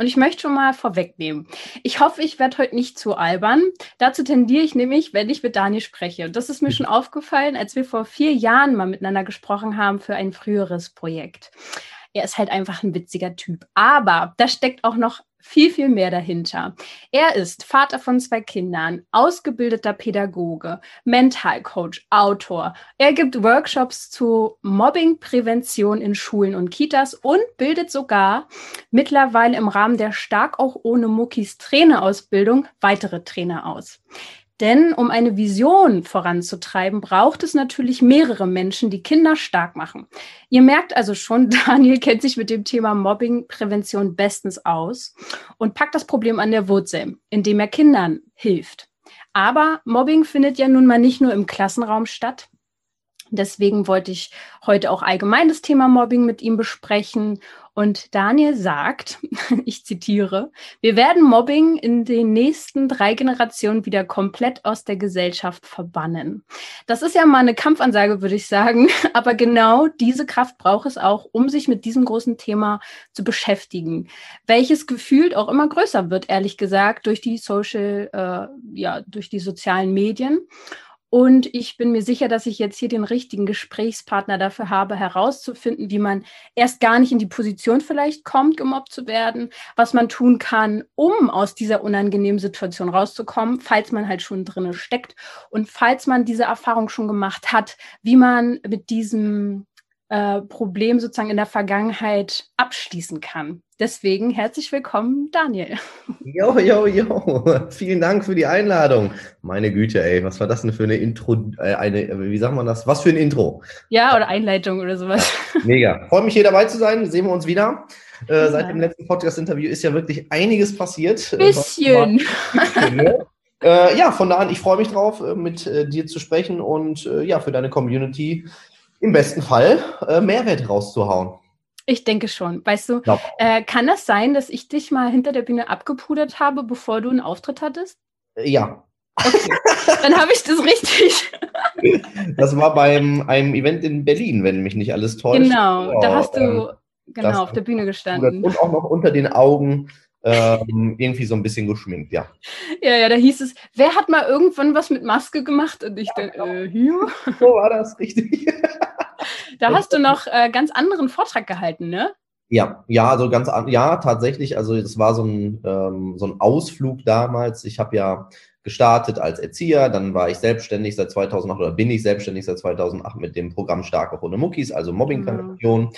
Und ich möchte schon mal vorwegnehmen. Ich hoffe, ich werde heute nicht zu albern. Dazu tendiere ich nämlich, wenn ich mit Daniel spreche. Und das ist mir schon aufgefallen, als wir vor vier Jahren mal miteinander gesprochen haben für ein früheres Projekt. Er ist halt einfach ein witziger Typ. Aber da steckt auch noch viel, viel mehr dahinter. Er ist Vater von zwei Kindern, ausgebildeter Pädagoge, Mentalcoach, Autor. Er gibt Workshops zu Mobbingprävention in Schulen und Kitas und bildet sogar mittlerweile im Rahmen der Stark auch ohne Muckis Trainerausbildung weitere Trainer aus. Denn um eine Vision voranzutreiben, braucht es natürlich mehrere Menschen, die Kinder stark machen. Ihr merkt also schon, Daniel kennt sich mit dem Thema Mobbingprävention bestens aus und packt das Problem an der Wurzel, indem er Kindern hilft. Aber Mobbing findet ja nun mal nicht nur im Klassenraum statt. Deswegen wollte ich heute auch allgemein das Thema Mobbing mit ihm besprechen und Daniel sagt, ich zitiere, wir werden Mobbing in den nächsten drei Generationen wieder komplett aus der Gesellschaft verbannen. Das ist ja mal eine Kampfansage, würde ich sagen. Aber genau diese Kraft braucht es auch, um sich mit diesem großen Thema zu beschäftigen, welches gefühlt auch immer größer wird, ehrlich gesagt, durch die Social, äh, ja, durch die sozialen Medien. Und ich bin mir sicher, dass ich jetzt hier den richtigen Gesprächspartner dafür habe, herauszufinden, wie man erst gar nicht in die Position vielleicht kommt, gemobbt zu werden, was man tun kann, um aus dieser unangenehmen Situation rauszukommen, falls man halt schon drinne steckt und falls man diese Erfahrung schon gemacht hat, wie man mit diesem äh, Problem sozusagen in der Vergangenheit abschließen kann. Deswegen herzlich willkommen, Daniel. Jo, jo, jo. Vielen Dank für die Einladung. Meine Güte, ey, was war das denn für eine Intro, äh, eine, wie sagt man das? Was für ein Intro? Ja, oder Einleitung oder sowas. Mega. Freue mich hier dabei zu sein. Sehen wir uns wieder. Äh, ja. Seit dem letzten Podcast-Interview ist ja wirklich einiges passiert. Bisschen. äh, ja, von da an, ich freue mich drauf, äh, mit äh, dir zu sprechen und äh, ja, für deine Community im besten Fall äh, Mehrwert rauszuhauen. Ich denke schon. Weißt du, äh, kann das sein, dass ich dich mal hinter der Bühne abgepudert habe, bevor du einen Auftritt hattest? Äh, ja. Okay. Dann habe ich das richtig. das war beim einem Event in Berlin, wenn mich nicht alles täuscht. Genau, oh, da hast du ähm, genau auf der Bühne gestanden. Und auch noch unter den Augen ähm, irgendwie so ein bisschen geschminkt, ja. Ja, ja, da hieß es, wer hat mal irgendwann was mit Maske gemacht? Und ich ja, dann, genau. äh, hier. So war das, richtig. da hast du noch äh, ganz anderen Vortrag gehalten, ne? Ja, ja, also ganz an, ja, tatsächlich. Also das war so ein, ähm, so ein Ausflug damals. Ich habe ja gestartet als Erzieher, dann war ich selbstständig seit 2008 oder bin ich selbstständig seit 2008 mit dem Programm Starke Hunde Muckis, also Mobbingprävention. Mhm.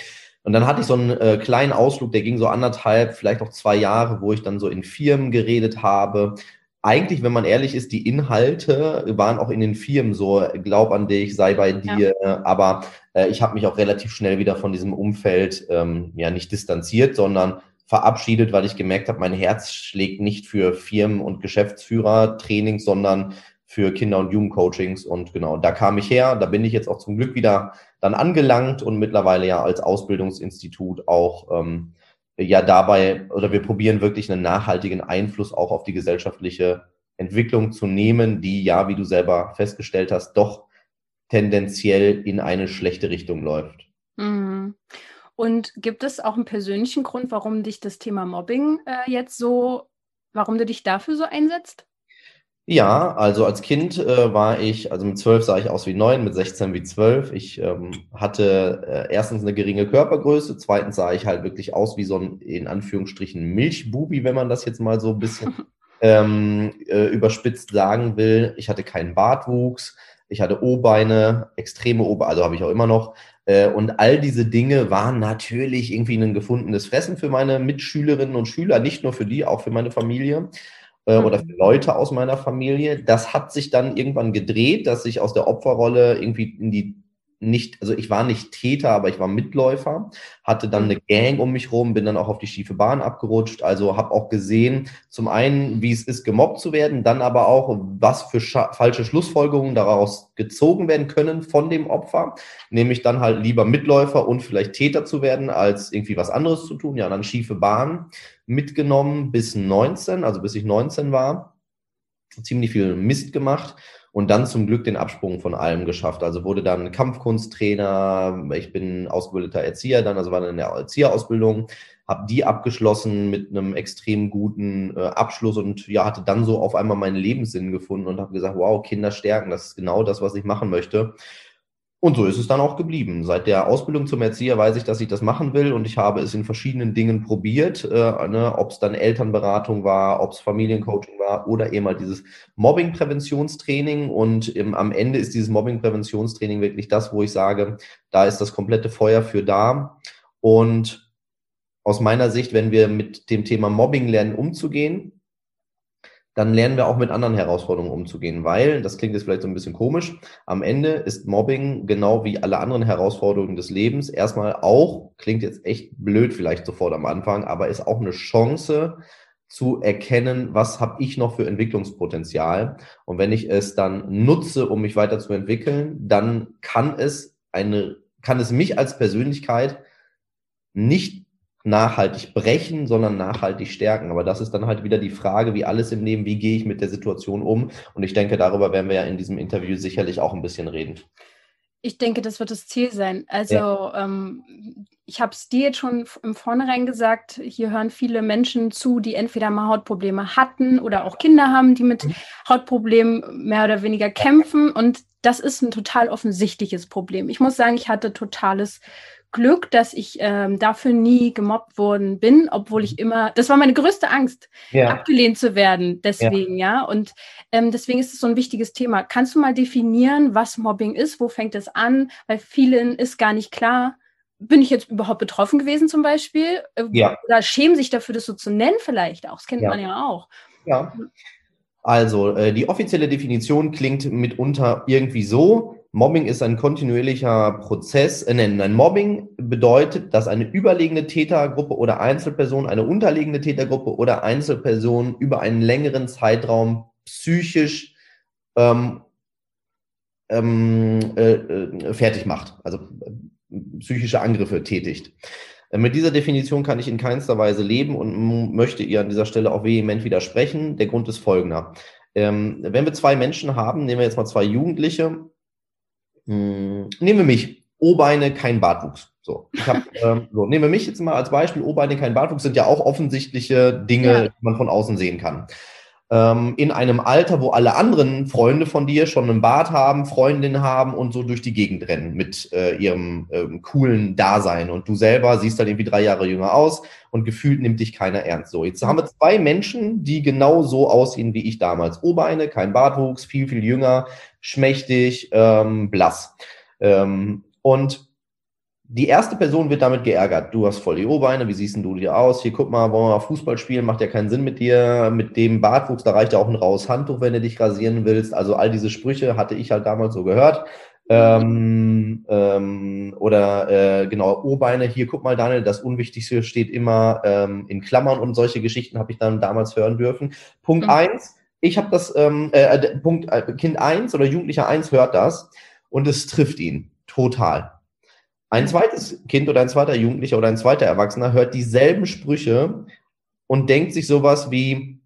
Und dann hatte ich so einen äh, kleinen Ausflug, der ging so anderthalb, vielleicht auch zwei Jahre, wo ich dann so in Firmen geredet habe. Eigentlich, wenn man ehrlich ist, die Inhalte waren auch in den Firmen so, glaub an dich, sei bei dir. Ja. Aber äh, ich habe mich auch relativ schnell wieder von diesem Umfeld ähm, ja nicht distanziert, sondern verabschiedet, weil ich gemerkt habe, mein Herz schlägt nicht für Firmen und Geschäftsführer Trainings, sondern für Kinder- und Jugendcoachings. Und genau, da kam ich her. Da bin ich jetzt auch zum Glück wieder dann angelangt und mittlerweile ja als Ausbildungsinstitut auch ähm, ja dabei oder wir probieren wirklich einen nachhaltigen Einfluss auch auf die gesellschaftliche Entwicklung zu nehmen, die ja, wie du selber festgestellt hast, doch tendenziell in eine schlechte Richtung läuft. Mhm. Und gibt es auch einen persönlichen Grund, warum dich das Thema Mobbing äh, jetzt so, warum du dich dafür so einsetzt? Ja, also als Kind äh, war ich, also mit zwölf sah ich aus wie neun, mit 16 wie zwölf. Ich ähm, hatte äh, erstens eine geringe Körpergröße, zweitens sah ich halt wirklich aus wie so ein, in Anführungsstrichen, Milchbubi, wenn man das jetzt mal so ein bisschen ähm, äh, überspitzt sagen will. Ich hatte keinen Bartwuchs, ich hatte O-Beine, extreme O-Beine, also habe ich auch immer noch. Äh, und all diese Dinge waren natürlich irgendwie ein gefundenes Fressen für meine Mitschülerinnen und Schüler, nicht nur für die, auch für meine Familie äh, oder für Leute aus meiner Familie. Das hat sich dann irgendwann gedreht, dass ich aus der Opferrolle irgendwie in die nicht, also ich war nicht Täter, aber ich war Mitläufer, hatte dann eine Gang um mich rum, bin dann auch auf die schiefe Bahn abgerutscht, also habe auch gesehen, zum einen, wie es ist, gemobbt zu werden, dann aber auch, was für falsche Schlussfolgerungen daraus gezogen werden können von dem Opfer, nämlich dann halt lieber Mitläufer und vielleicht Täter zu werden, als irgendwie was anderes zu tun. Ja, dann schiefe Bahn mitgenommen bis 19, also bis ich 19 war, ziemlich viel Mist gemacht und dann zum Glück den Absprung von allem geschafft. Also wurde dann Kampfkunsttrainer, ich bin ausgebildeter Erzieher, dann also war dann in der Erzieherausbildung, habe die abgeschlossen mit einem extrem guten äh, Abschluss und ja, hatte dann so auf einmal meinen Lebenssinn gefunden und habe gesagt, wow, Kinder stärken, das ist genau das, was ich machen möchte. Und so ist es dann auch geblieben. Seit der Ausbildung zum Erzieher weiß ich, dass ich das machen will und ich habe es in verschiedenen Dingen probiert, äh, ne, ob es dann Elternberatung war, ob es Familiencoaching war oder eben halt dieses Mobbing-Präventionstraining. Und im, am Ende ist dieses Mobbing-Präventionstraining wirklich das, wo ich sage, da ist das komplette Feuer für da. Und aus meiner Sicht, wenn wir mit dem Thema Mobbing lernen umzugehen, dann lernen wir auch mit anderen Herausforderungen umzugehen, weil, das klingt jetzt vielleicht so ein bisschen komisch, am Ende ist Mobbing genau wie alle anderen Herausforderungen des Lebens erstmal auch, klingt jetzt echt blöd vielleicht sofort am Anfang, aber ist auch eine Chance zu erkennen, was habe ich noch für Entwicklungspotenzial. Und wenn ich es dann nutze, um mich weiterzuentwickeln, dann kann es eine, kann es mich als Persönlichkeit nicht nachhaltig brechen, sondern nachhaltig stärken. Aber das ist dann halt wieder die Frage, wie alles im Leben, wie gehe ich mit der Situation um? Und ich denke, darüber werden wir ja in diesem Interview sicherlich auch ein bisschen reden. Ich denke, das wird das Ziel sein. Also ja. ähm, ich habe es dir jetzt schon im Vornherein gesagt, hier hören viele Menschen zu, die entweder mal Hautprobleme hatten oder auch Kinder haben, die mit mhm. Hautproblemen mehr oder weniger kämpfen. Und das ist ein total offensichtliches Problem. Ich muss sagen, ich hatte totales Glück, dass ich ähm, dafür nie gemobbt worden bin, obwohl ich immer, das war meine größte Angst, ja. abgelehnt zu werden. Deswegen, ja. ja? Und ähm, deswegen ist es so ein wichtiges Thema. Kannst du mal definieren, was Mobbing ist? Wo fängt es an? Weil vielen ist gar nicht klar, bin ich jetzt überhaupt betroffen gewesen zum Beispiel? Äh, ja. Oder schämen sich dafür, das so zu nennen vielleicht auch. Das kennt ja. man ja auch. Ja. Also, äh, die offizielle Definition klingt mitunter irgendwie so, Mobbing ist ein kontinuierlicher Prozess. Äh, ein Mobbing bedeutet, dass eine überlegene Tätergruppe oder Einzelperson eine unterlegene Tätergruppe oder Einzelperson über einen längeren Zeitraum psychisch ähm, ähm, äh, äh fertig macht, also äh, psychische Angriffe tätigt. Äh, mit dieser Definition kann ich in keinster Weise leben und möchte ihr an dieser Stelle auch vehement widersprechen. Der Grund ist folgender. Ähm, wenn wir zwei Menschen haben, nehmen wir jetzt mal zwei Jugendliche, hm, nehmen wir mich. O-Beine, kein Bartwuchs. So, ich hab, ähm, so, nehmen wir mich jetzt mal als Beispiel. O-Beine, kein Bartwuchs sind ja auch offensichtliche Dinge, ja. die man von außen sehen kann. Ähm, in einem Alter, wo alle anderen Freunde von dir schon einen Bart haben, Freundinnen haben und so durch die Gegend rennen mit äh, ihrem ähm, coolen Dasein. Und du selber siehst dann irgendwie drei Jahre jünger aus und gefühlt nimmt dich keiner ernst. So, jetzt haben wir zwei Menschen, die genau so aussehen wie ich damals. O-Beine, kein Bartwuchs, viel, viel jünger, schmächtig, ähm, blass. Ähm, und die erste Person wird damit geärgert. Du hast voll die O-Beine, wie siehst denn du dir aus? Hier, guck mal, wollen wir mal Fußball spielen? Macht ja keinen Sinn mit dir. Mit dem Bartwuchs, da reicht ja auch ein raues Handtuch, wenn du dich rasieren willst. Also all diese Sprüche hatte ich halt damals so gehört. Ähm, ähm, oder äh, genau, O-Beine, hier guck mal, Daniel, das Unwichtigste steht immer ähm, in Klammern und solche Geschichten habe ich dann damals hören dürfen. Punkt mhm. eins, ich habe das, ähm, äh, äh, Punkt, äh, Kind 1 oder Jugendlicher 1 hört das und es trifft ihn total. Ein zweites Kind oder ein zweiter Jugendlicher oder ein zweiter Erwachsener hört dieselben Sprüche und denkt sich sowas wie,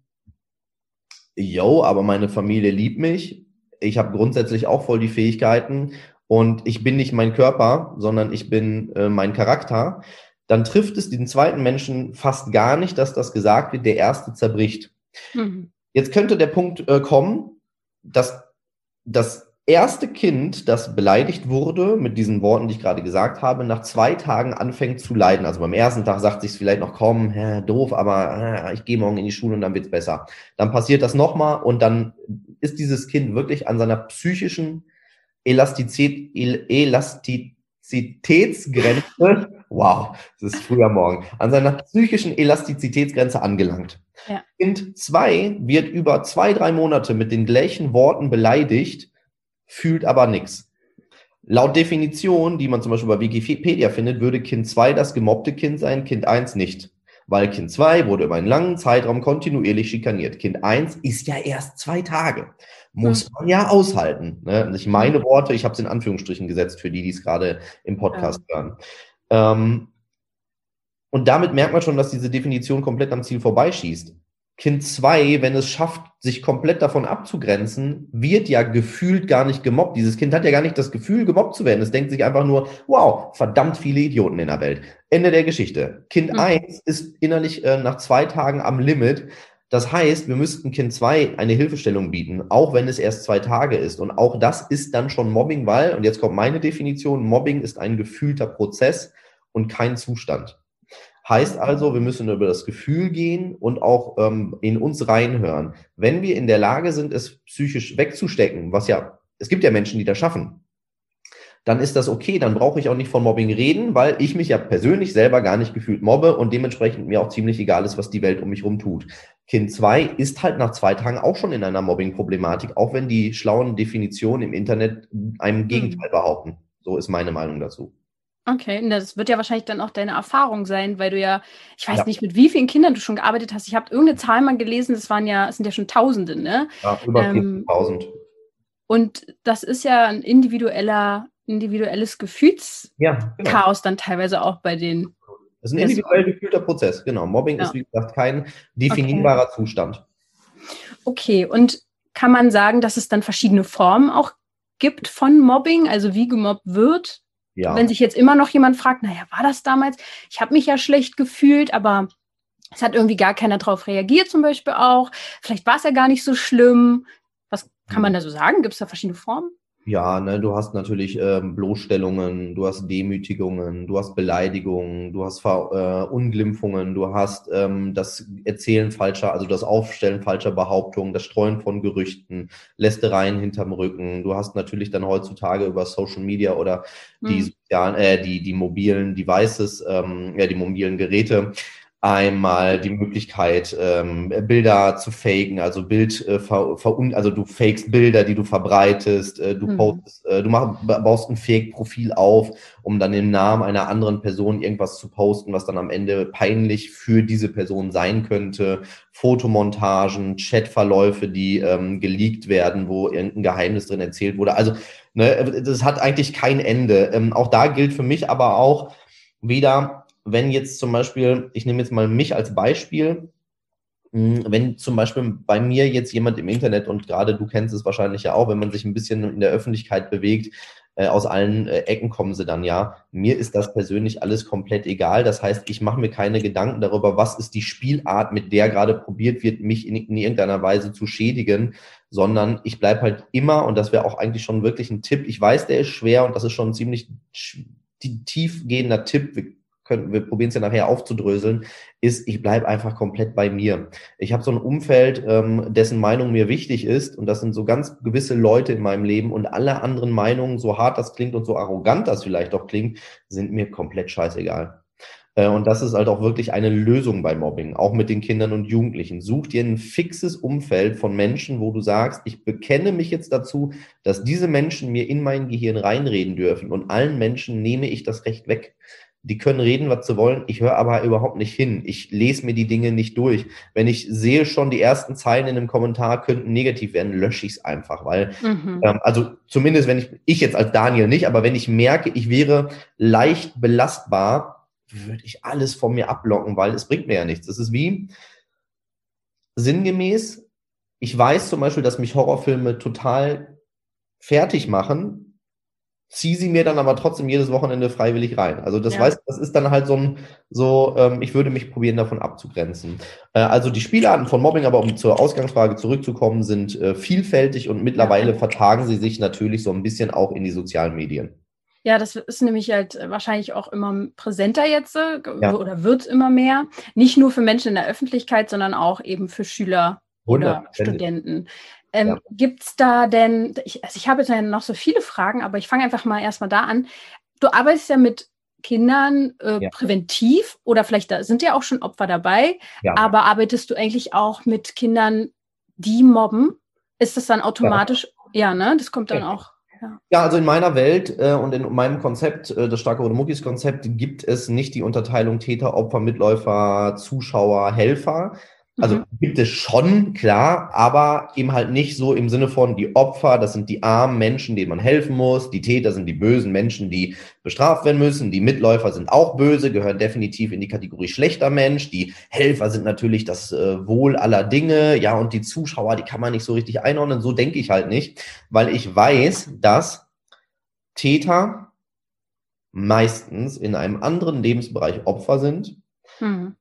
yo, aber meine Familie liebt mich, ich habe grundsätzlich auch voll die Fähigkeiten und ich bin nicht mein Körper, sondern ich bin äh, mein Charakter, dann trifft es den zweiten Menschen fast gar nicht, dass das gesagt wird, der erste zerbricht. Mhm. Jetzt könnte der Punkt äh, kommen, dass das erste Kind, das beleidigt wurde mit diesen Worten, die ich gerade gesagt habe, nach zwei Tagen anfängt zu leiden. Also beim ersten Tag sagt sich vielleicht noch, komm, hä, doof, aber äh, ich gehe morgen in die Schule und dann wird's besser. Dann passiert das nochmal und dann ist dieses Kind wirklich an seiner psychischen Elastizität, Elastizitätsgrenze wow, es ist früher Morgen, an seiner psychischen Elastizitätsgrenze angelangt. Ja. Kind 2 wird über zwei, drei Monate mit den gleichen Worten beleidigt, fühlt aber nichts. Laut Definition, die man zum Beispiel bei Wikipedia findet, würde Kind 2 das gemobbte Kind sein, Kind 1 nicht. Weil Kind 2 wurde über einen langen Zeitraum kontinuierlich schikaniert. Kind 1 ist ja erst zwei Tage. Muss man ja aushalten. Ne? Nicht meine Worte, ich habe es in Anführungsstrichen gesetzt für die, die es gerade im Podcast ja. hören. Ähm, und damit merkt man schon, dass diese Definition komplett am Ziel vorbeischießt. Kind 2, wenn es schafft, sich komplett davon abzugrenzen, wird ja gefühlt gar nicht gemobbt. Dieses Kind hat ja gar nicht das Gefühl, gemobbt zu werden. Es denkt sich einfach nur, wow, verdammt viele Idioten in der Welt. Ende der Geschichte. Kind mhm. 1 ist innerlich äh, nach zwei Tagen am Limit. Das heißt, wir müssten Kind 2 eine Hilfestellung bieten, auch wenn es erst zwei Tage ist. Und auch das ist dann schon Mobbing, weil, und jetzt kommt meine Definition, Mobbing ist ein gefühlter Prozess und kein Zustand. Heißt also, wir müssen über das Gefühl gehen und auch ähm, in uns reinhören. Wenn wir in der Lage sind, es psychisch wegzustecken, was ja, es gibt ja Menschen, die das schaffen, dann ist das okay, dann brauche ich auch nicht von Mobbing reden, weil ich mich ja persönlich selber gar nicht gefühlt mobbe und dementsprechend mir auch ziemlich egal ist, was die Welt um mich herum tut. Kind 2 ist halt nach zwei Tagen auch schon in einer Mobbing-Problematik, auch wenn die schlauen Definitionen im Internet einem hm. Gegenteil behaupten. So ist meine Meinung dazu. Okay, das wird ja wahrscheinlich dann auch deine Erfahrung sein, weil du ja, ich weiß ja. nicht, mit wie vielen Kindern du schon gearbeitet hast. Ich habe irgendeine Zahl mal gelesen, das waren ja, es sind ja schon Tausende, ne? Ja, über ähm, 4000. Und das ist ja ein individueller, individuelles Gefühlschaos ja, genau. dann teilweise auch bei den. Das ist ein individuell gefühlter Prozess, genau. Mobbing ja. ist, wie gesagt, kein definierbarer okay. Zustand. Okay, und kann man sagen, dass es dann verschiedene Formen auch gibt von Mobbing, also wie gemobbt wird? Ja. Wenn sich jetzt immer noch jemand fragt, naja, war das damals? Ich habe mich ja schlecht gefühlt, aber es hat irgendwie gar keiner drauf reagiert, zum Beispiel auch. Vielleicht war es ja gar nicht so schlimm. Was kann man hm. da so sagen? Gibt es da verschiedene Formen? Ja, ne, du hast natürlich ähm, Bloßstellungen, du hast Demütigungen, du hast Beleidigungen, du hast Ver äh, Unglimpfungen, du hast ähm, das Erzählen falscher, also das Aufstellen falscher Behauptungen, das Streuen von Gerüchten, Lästereien hinterm Rücken. Du hast natürlich dann heutzutage über Social Media oder die mhm. sozialen, äh, die die mobilen Devices, ähm, ja die mobilen Geräte einmal die Möglichkeit, ähm, Bilder zu faken, also Bild, äh, ver, ver, also du fakest Bilder, die du verbreitest, äh, du mhm. postest, äh, du mach, baust ein Fake-Profil auf, um dann im Namen einer anderen Person irgendwas zu posten, was dann am Ende peinlich für diese Person sein könnte. Fotomontagen, Chatverläufe, die ähm, geleakt werden, wo irgendein Geheimnis drin erzählt wurde. Also, ne, das hat eigentlich kein Ende. Ähm, auch da gilt für mich aber auch wieder, wenn jetzt zum Beispiel, ich nehme jetzt mal mich als Beispiel, hm, wenn zum Beispiel bei mir jetzt jemand im Internet und gerade du kennst es wahrscheinlich ja auch, wenn man sich ein bisschen in der Öffentlichkeit bewegt, äh, aus allen äh, Ecken kommen sie dann ja. Mir ist das persönlich alles komplett egal. Das heißt, ich mache mir keine Gedanken darüber, was ist die Spielart, mit der gerade probiert wird, mich in, in irgendeiner Weise zu schädigen, sondern ich bleibe halt immer, und das wäre auch eigentlich schon wirklich ein Tipp, ich weiß, der ist schwer und das ist schon ein ziemlich tiefgehender Tipp. Können, wir probieren es ja nachher aufzudröseln, ist, ich bleibe einfach komplett bei mir. Ich habe so ein Umfeld, ähm, dessen Meinung mir wichtig ist und das sind so ganz gewisse Leute in meinem Leben und alle anderen Meinungen, so hart das klingt und so arrogant das vielleicht auch klingt, sind mir komplett scheißegal. Äh, und das ist halt auch wirklich eine Lösung bei Mobbing, auch mit den Kindern und Jugendlichen. Such dir ein fixes Umfeld von Menschen, wo du sagst, ich bekenne mich jetzt dazu, dass diese Menschen mir in mein Gehirn reinreden dürfen und allen Menschen nehme ich das Recht weg die können reden, was sie wollen. Ich höre aber überhaupt nicht hin. Ich lese mir die Dinge nicht durch. Wenn ich sehe schon, die ersten Zeilen in einem Kommentar könnten negativ werden, lösche ich es einfach, weil, mhm. ähm, also zumindest wenn ich, ich jetzt als Daniel nicht, aber wenn ich merke, ich wäre leicht belastbar, würde ich alles von mir ablocken, weil es bringt mir ja nichts. Das ist wie sinngemäß, ich weiß zum Beispiel, dass mich Horrorfilme total fertig machen, ziehe sie mir dann aber trotzdem jedes Wochenende freiwillig rein. Also das ja. heißt, das ist dann halt so ein, so, ähm, ich würde mich probieren, davon abzugrenzen. Äh, also die Spielarten von Mobbing, aber um zur Ausgangsfrage zurückzukommen, sind äh, vielfältig und mittlerweile ja. vertagen sie sich natürlich so ein bisschen auch in die sozialen Medien. Ja, das ist nämlich halt wahrscheinlich auch immer präsenter jetzt äh, ja. oder wird immer mehr. Nicht nur für Menschen in der Öffentlichkeit, sondern auch eben für Schüler oder Studenten. Ähm, ja. Gibt es da denn, ich, also ich habe jetzt noch so viele Fragen, aber ich fange einfach mal erstmal da an. Du arbeitest ja mit Kindern äh, ja. präventiv oder vielleicht da sind ja auch schon Opfer dabei, ja. aber arbeitest du eigentlich auch mit Kindern, die mobben? Ist das dann automatisch, ja, ne? Das kommt dann auch. Ja. also in meiner Welt äh, und in meinem Konzept, äh, das starke Muckis Konzept, gibt es nicht die Unterteilung Täter, Opfer, Mitläufer, Zuschauer, Helfer, also mhm. gibt es schon, klar, aber eben halt nicht so im Sinne von die Opfer, das sind die armen Menschen, denen man helfen muss, die Täter sind die bösen Menschen, die bestraft werden müssen, die Mitläufer sind auch böse, gehören definitiv in die Kategorie schlechter Mensch, die Helfer sind natürlich das äh, Wohl aller Dinge, ja, und die Zuschauer, die kann man nicht so richtig einordnen, so denke ich halt nicht, weil ich weiß, dass Täter meistens in einem anderen Lebensbereich Opfer sind. Mhm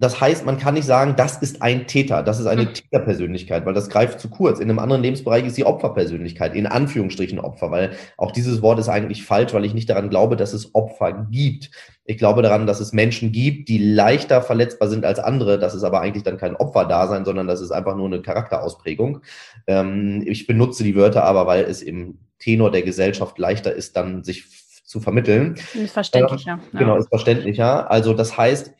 das heißt, man kann nicht sagen, das ist ein Täter, das ist eine mhm. Täterpersönlichkeit, weil das greift zu kurz. In einem anderen Lebensbereich ist die Opferpersönlichkeit, in Anführungsstrichen Opfer, weil auch dieses Wort ist eigentlich falsch, weil ich nicht daran glaube, dass es Opfer gibt. Ich glaube daran, dass es Menschen gibt, die leichter verletzbar sind als andere. Das ist aber eigentlich dann kein Opferdasein, sondern das ist einfach nur eine Charakterausprägung. Ähm, ich benutze die Wörter aber, weil es im Tenor der Gesellschaft leichter ist, dann sich zu vermitteln. Ist verständlicher. Äh, genau, ist verständlicher. Also das heißt,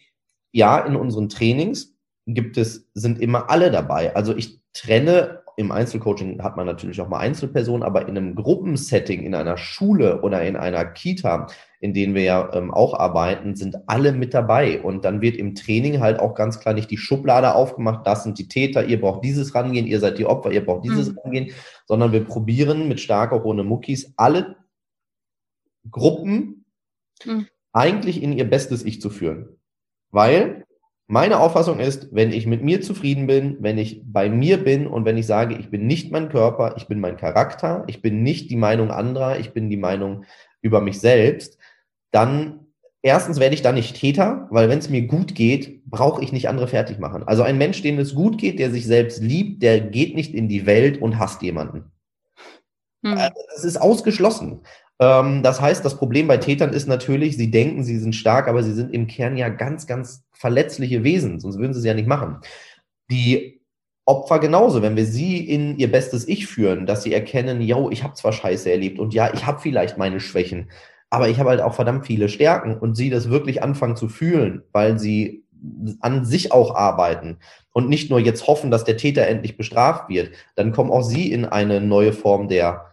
ja, in unseren Trainings gibt es, sind immer alle dabei. Also ich trenne, im Einzelcoaching hat man natürlich auch mal Einzelpersonen, aber in einem Gruppensetting, in einer Schule oder in einer Kita, in denen wir ja ähm, auch arbeiten, sind alle mit dabei. Und dann wird im Training halt auch ganz klar nicht die Schublade aufgemacht, das sind die Täter, ihr braucht dieses rangehen, ihr seid die Opfer, ihr braucht dieses mhm. rangehen, sondern wir probieren mit starker hohen Muckis alle Gruppen mhm. eigentlich in ihr bestes Ich zu führen. Weil meine Auffassung ist, wenn ich mit mir zufrieden bin, wenn ich bei mir bin und wenn ich sage, ich bin nicht mein Körper, ich bin mein Charakter, ich bin nicht die Meinung anderer, ich bin die Meinung über mich selbst, dann erstens werde ich da nicht Täter, weil wenn es mir gut geht, brauche ich nicht andere fertig machen. Also ein Mensch, dem es gut geht, der sich selbst liebt, der geht nicht in die Welt und hasst jemanden. Hm. Äh, das ist ausgeschlossen. Ähm, das heißt, das Problem bei Tätern ist natürlich, sie denken, sie sind stark, aber sie sind im Kern ja ganz, ganz verletzliche Wesen, sonst würden sie es ja nicht machen. Die Opfer genauso, wenn wir sie in ihr bestes Ich führen, dass sie erkennen, yo, ich habe zwar Scheiße erlebt und ja, ich habe vielleicht meine Schwächen, aber ich habe halt auch verdammt viele Stärken und sie das wirklich anfangen zu fühlen, weil sie an sich auch arbeiten und nicht nur jetzt hoffen, dass der Täter endlich bestraft wird, dann kommen auch sie in eine neue Form der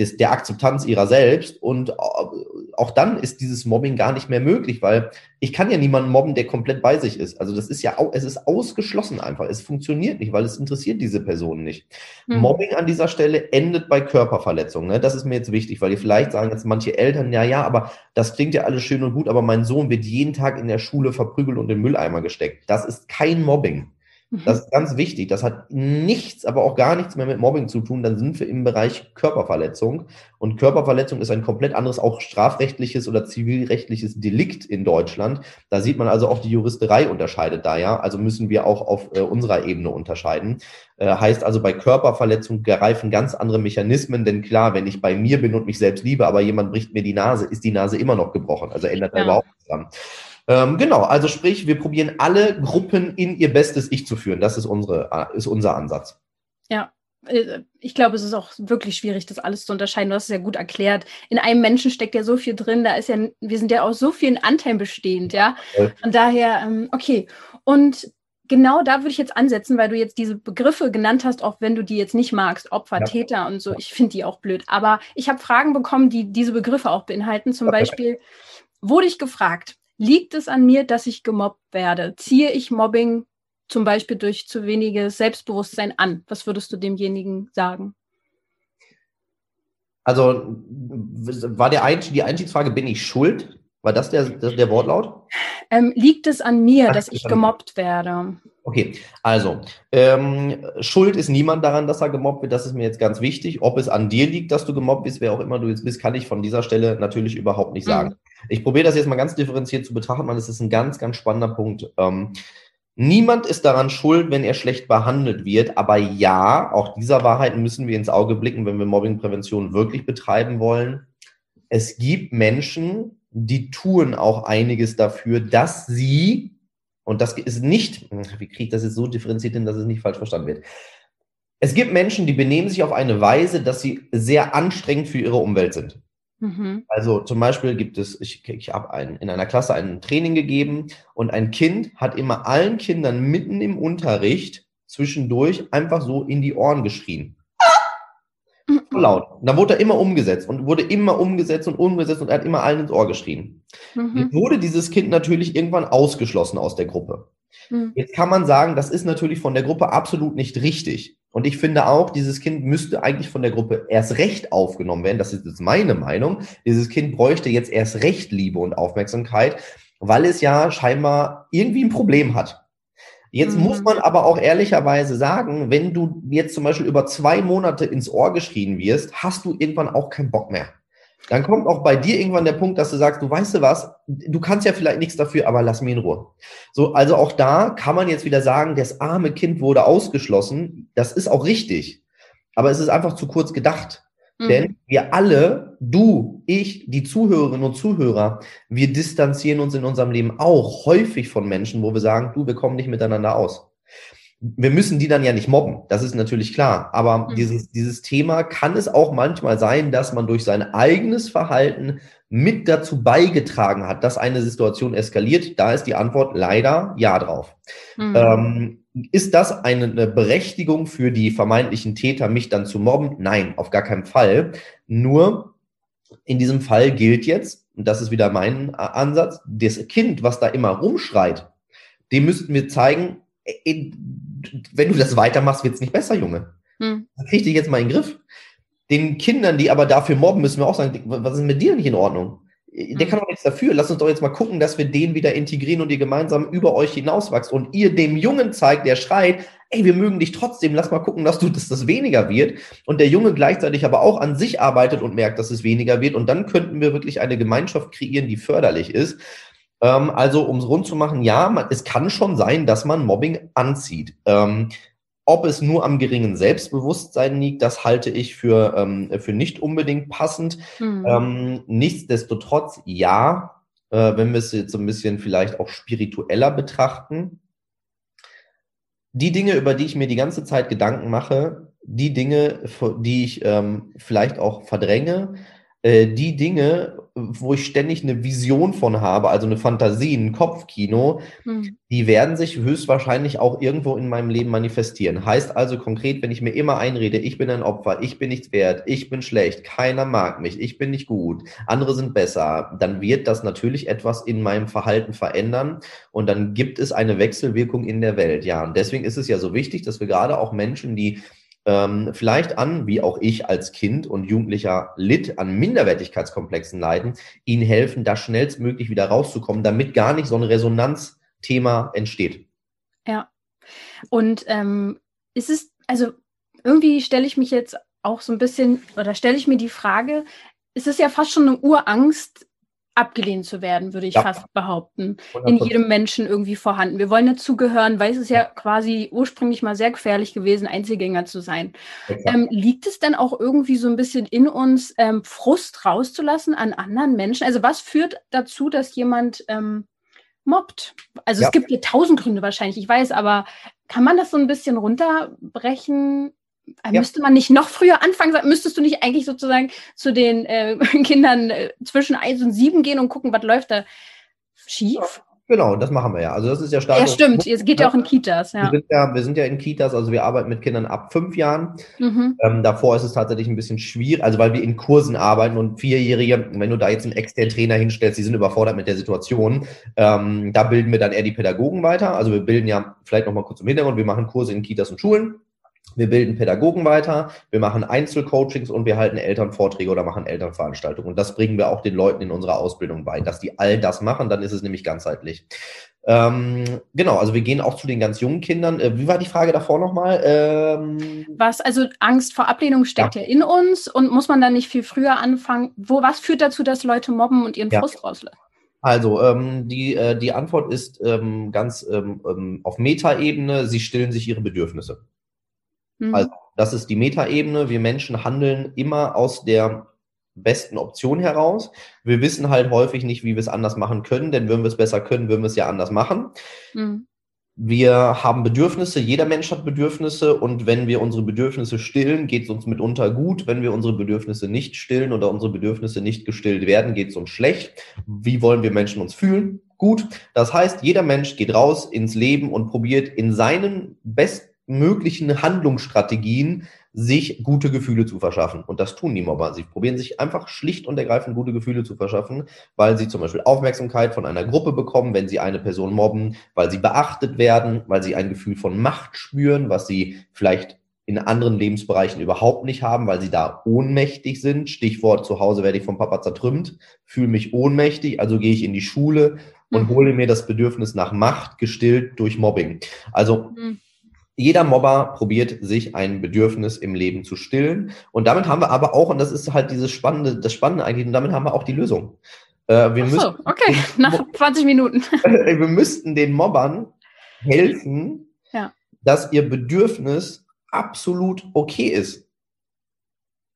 des, der Akzeptanz ihrer selbst. Und auch dann ist dieses Mobbing gar nicht mehr möglich, weil ich kann ja niemanden mobben, der komplett bei sich ist. Also das ist ja, es ist ausgeschlossen einfach. Es funktioniert nicht, weil es interessiert diese Person nicht. Hm. Mobbing an dieser Stelle endet bei Körperverletzungen. Ne? Das ist mir jetzt wichtig, weil die vielleicht sagen jetzt manche Eltern, ja, ja, aber das klingt ja alles schön und gut, aber mein Sohn wird jeden Tag in der Schule verprügelt und in den Mülleimer gesteckt. Das ist kein Mobbing. Das mhm. ist ganz wichtig. Das hat nichts, aber auch gar nichts mehr mit Mobbing zu tun. Dann sind wir im Bereich Körperverletzung. Und Körperverletzung ist ein komplett anderes, auch strafrechtliches oder zivilrechtliches Delikt in Deutschland. Da sieht man also auch die Juristerei unterscheidet da ja. Also müssen wir auch auf äh, unserer Ebene unterscheiden. Äh, heißt also, bei Körperverletzung greifen ganz andere Mechanismen. Denn klar, wenn ich bei mir bin und mich selbst liebe, aber jemand bricht mir die Nase, ist die Nase immer noch gebrochen. Also ändert ja. da überhaupt nichts dran. Ähm, genau, also sprich, wir probieren alle Gruppen in ihr bestes Ich zu führen. Das ist, unsere, äh, ist unser Ansatz. Ja, äh, ich glaube, es ist auch wirklich schwierig, das alles zu unterscheiden. Du hast es ja gut erklärt. In einem Menschen steckt ja so viel drin. Da ist ja, wir sind ja aus so vielen Anteilen bestehend, ja. Von daher, ähm, okay. Und genau da würde ich jetzt ansetzen, weil du jetzt diese Begriffe genannt hast, auch wenn du die jetzt nicht magst, Opfer, ja. Täter und so. Ich finde die auch blöd. Aber ich habe Fragen bekommen, die diese Begriffe auch beinhalten. Zum Beispiel wurde ich gefragt, Liegt es an mir, dass ich gemobbt werde? Ziehe ich Mobbing zum Beispiel durch zu weniges Selbstbewusstsein an? Was würdest du demjenigen sagen? Also war der Einstieg, die Einstiegsfrage, bin ich schuld? War das der, der, der Wortlaut? Ähm, liegt es an mir, Ach, dass ich gemobbt werde? Okay, also ähm, Schuld ist niemand daran, dass er gemobbt wird. Das ist mir jetzt ganz wichtig. Ob es an dir liegt, dass du gemobbt bist, wer auch immer du jetzt bist, kann ich von dieser Stelle natürlich überhaupt nicht sagen. Mhm. Ich probiere das jetzt mal ganz differenziert zu betrachten, weil es ist ein ganz, ganz spannender Punkt. Ähm, niemand ist daran schuld, wenn er schlecht behandelt wird. Aber ja, auch dieser Wahrheit müssen wir ins Auge blicken, wenn wir Mobbingprävention wirklich betreiben wollen. Es gibt Menschen, die tun auch einiges dafür, dass sie, und das ist nicht, wie kriege ich das jetzt so differenziert hin, dass es nicht falsch verstanden wird. Es gibt Menschen, die benehmen sich auf eine Weise, dass sie sehr anstrengend für ihre Umwelt sind. Mhm. Also zum Beispiel gibt es, ich, ich habe in einer Klasse ein Training gegeben und ein Kind hat immer allen Kindern mitten im Unterricht zwischendurch einfach so in die Ohren geschrien. laut. Und dann wurde er immer umgesetzt und wurde immer umgesetzt und umgesetzt und er hat immer allen ins Ohr geschrien. Mhm. Jetzt wurde dieses Kind natürlich irgendwann ausgeschlossen aus der Gruppe. Mhm. Jetzt kann man sagen, das ist natürlich von der Gruppe absolut nicht richtig. Und ich finde auch, dieses Kind müsste eigentlich von der Gruppe erst recht aufgenommen werden. Das ist jetzt meine Meinung. Dieses Kind bräuchte jetzt erst recht Liebe und Aufmerksamkeit, weil es ja scheinbar irgendwie ein Problem hat. Jetzt mhm. muss man aber auch ehrlicherweise sagen, wenn du jetzt zum Beispiel über zwei Monate ins Ohr geschrien wirst, hast du irgendwann auch keinen Bock mehr. Dann kommt auch bei dir irgendwann der Punkt, dass du sagst, du weißt du was, du kannst ja vielleicht nichts dafür, aber lass mich in Ruhe. So, also auch da kann man jetzt wieder sagen, das arme Kind wurde ausgeschlossen. Das ist auch richtig. Aber es ist einfach zu kurz gedacht. Mhm. Denn wir alle, du, ich, die Zuhörerinnen und Zuhörer, wir distanzieren uns in unserem Leben auch häufig von Menschen, wo wir sagen, du, wir kommen nicht miteinander aus. Wir müssen die dann ja nicht mobben, das ist natürlich klar. Aber mhm. dieses, dieses Thema kann es auch manchmal sein, dass man durch sein eigenes Verhalten mit dazu beigetragen hat, dass eine Situation eskaliert. Da ist die Antwort leider ja drauf. Mhm. Ähm, ist das eine, Berechtigung für die vermeintlichen Täter, mich dann zu mobben? Nein, auf gar keinen Fall. Nur in diesem Fall gilt jetzt, und das ist wieder mein Ansatz, das Kind, was da immer rumschreit, dem müssten wir zeigen, wenn du das weitermachst, wird es nicht besser, Junge. Hm. Krieg dich jetzt mal in den Griff. Den Kindern, die aber dafür mobben, müssen wir auch sagen, was ist mit dir nicht in Ordnung? Der kann doch nichts dafür. Lass uns doch jetzt mal gucken, dass wir den wieder integrieren und ihr gemeinsam über euch hinauswachst und ihr dem Jungen zeigt, der schreit, ey, wir mögen dich trotzdem, lass mal gucken, dass du, dass das weniger wird. Und der Junge gleichzeitig aber auch an sich arbeitet und merkt, dass es weniger wird. Und dann könnten wir wirklich eine Gemeinschaft kreieren, die förderlich ist. Ähm, also, um es rund zu machen, ja, man, es kann schon sein, dass man Mobbing anzieht. Ähm, ob es nur am geringen Selbstbewusstsein liegt, das halte ich für, ähm, für nicht unbedingt passend. Mhm. Nichtsdestotrotz, ja, äh, wenn wir es jetzt so ein bisschen vielleicht auch spiritueller betrachten, die Dinge, über die ich mir die ganze Zeit Gedanken mache, die Dinge, die ich ähm, vielleicht auch verdränge, die Dinge, wo ich ständig eine Vision von habe, also eine Fantasie, ein Kopfkino, hm. die werden sich höchstwahrscheinlich auch irgendwo in meinem Leben manifestieren. Heißt also konkret, wenn ich mir immer einrede, ich bin ein Opfer, ich bin nichts wert, ich bin schlecht, keiner mag mich, ich bin nicht gut, andere sind besser, dann wird das natürlich etwas in meinem Verhalten verändern und dann gibt es eine Wechselwirkung in der Welt. Ja, und deswegen ist es ja so wichtig, dass wir gerade auch Menschen, die ähm, vielleicht an, wie auch ich als Kind und Jugendlicher litt, an Minderwertigkeitskomplexen leiden, ihnen helfen, da schnellstmöglich wieder rauszukommen, damit gar nicht so ein Resonanzthema entsteht. Ja. Und ähm, ist es, also irgendwie stelle ich mich jetzt auch so ein bisschen, oder stelle ich mir die Frage, ist es ja fast schon eine Urangst, abgelehnt zu werden, würde ich ja. fast behaupten. 100%. In jedem Menschen irgendwie vorhanden. Wir wollen dazugehören, weil es ist ja quasi ursprünglich mal sehr gefährlich gewesen, Einzelgänger zu sein. Ähm, liegt es denn auch irgendwie so ein bisschen in uns, ähm, Frust rauszulassen an anderen Menschen? Also was führt dazu, dass jemand ähm, mobbt? Also ja. es gibt ja tausend Gründe wahrscheinlich, ich weiß, aber kann man das so ein bisschen runterbrechen? Äh, ja. Müsste man nicht noch früher anfangen? Müsstest du nicht eigentlich sozusagen zu den äh, Kindern äh, zwischen 1 und 7 gehen und gucken, was läuft da schief? Genau, das machen wir ja. Also das ist ja stark. Ja, stimmt. Es geht ja auch in Kitas. Ja. Wir, sind ja, wir sind ja in Kitas, also wir arbeiten mit Kindern ab fünf Jahren. Mhm. Ähm, davor ist es tatsächlich ein bisschen schwierig, also weil wir in Kursen arbeiten und Vierjährige, wenn du da jetzt einen externen Trainer hinstellst, die sind überfordert mit der Situation. Ähm, da bilden wir dann eher die Pädagogen weiter. Also wir bilden ja vielleicht nochmal kurz im Hintergrund, wir machen Kurse in Kitas und Schulen. Wir bilden Pädagogen weiter, wir machen Einzelcoachings und wir halten Elternvorträge oder machen Elternveranstaltungen. Und das bringen wir auch den Leuten in unserer Ausbildung bei, dass die all das machen, dann ist es nämlich ganzheitlich. Ähm, genau, also wir gehen auch zu den ganz jungen Kindern. Äh, wie war die Frage davor nochmal? Ähm, was, also Angst vor Ablehnung steckt ja. ja. in uns und muss man dann nicht viel früher anfangen? Wo, was führt dazu, dass Leute mobben und ihren ja. Frust rauslassen? Also ähm, die, äh, die Antwort ist ähm, ganz ähm, ähm, auf Metaebene, sie stillen sich ihre Bedürfnisse. Mhm. Also, das ist die Metaebene. Wir Menschen handeln immer aus der besten Option heraus. Wir wissen halt häufig nicht, wie wir es anders machen können, denn wenn wir es besser können, würden wir es ja anders machen. Mhm. Wir haben Bedürfnisse, jeder Mensch hat Bedürfnisse und wenn wir unsere Bedürfnisse stillen, geht es uns mitunter gut. Wenn wir unsere Bedürfnisse nicht stillen oder unsere Bedürfnisse nicht gestillt werden, geht es uns schlecht. Wie wollen wir Menschen uns fühlen? Gut. Das heißt, jeder Mensch geht raus ins Leben und probiert in seinen besten möglichen Handlungsstrategien sich gute Gefühle zu verschaffen. Und das tun die Mobber. Sie probieren sich einfach schlicht und ergreifend gute Gefühle zu verschaffen, weil sie zum Beispiel Aufmerksamkeit von einer Gruppe bekommen, wenn sie eine Person mobben, weil sie beachtet werden, weil sie ein Gefühl von Macht spüren, was sie vielleicht in anderen Lebensbereichen überhaupt nicht haben, weil sie da ohnmächtig sind. Stichwort, zu Hause werde ich vom Papa zertrümmt, fühle mich ohnmächtig, also gehe ich in die Schule und mhm. hole mir das Bedürfnis nach Macht gestillt durch Mobbing. Also mhm. Jeder Mobber probiert sich ein Bedürfnis im Leben zu stillen. Und damit haben wir aber auch, und das ist halt dieses Spannende, das Spannende eigentlich, und damit haben wir auch die Lösung. Äh, wir so, müssen okay, nach 20 Minuten. wir müssten den Mobbern helfen, ja. dass ihr Bedürfnis absolut okay ist.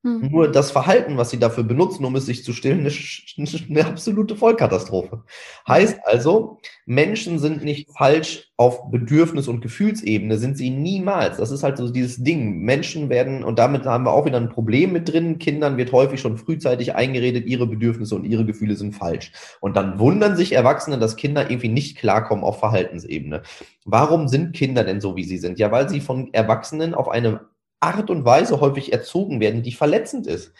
Mhm. Nur das Verhalten, was sie dafür benutzen, um es sich zu stillen, ist eine absolute Vollkatastrophe. Heißt also, Menschen sind nicht falsch auf Bedürfnis- und Gefühlsebene, sind sie niemals. Das ist halt so dieses Ding. Menschen werden, und damit haben wir auch wieder ein Problem mit drin, Kindern wird häufig schon frühzeitig eingeredet, ihre Bedürfnisse und ihre Gefühle sind falsch. Und dann wundern sich Erwachsene, dass Kinder irgendwie nicht klarkommen auf Verhaltensebene. Warum sind Kinder denn so, wie sie sind? Ja, weil sie von Erwachsenen auf eine Art und Weise häufig erzogen werden, die verletzend ist.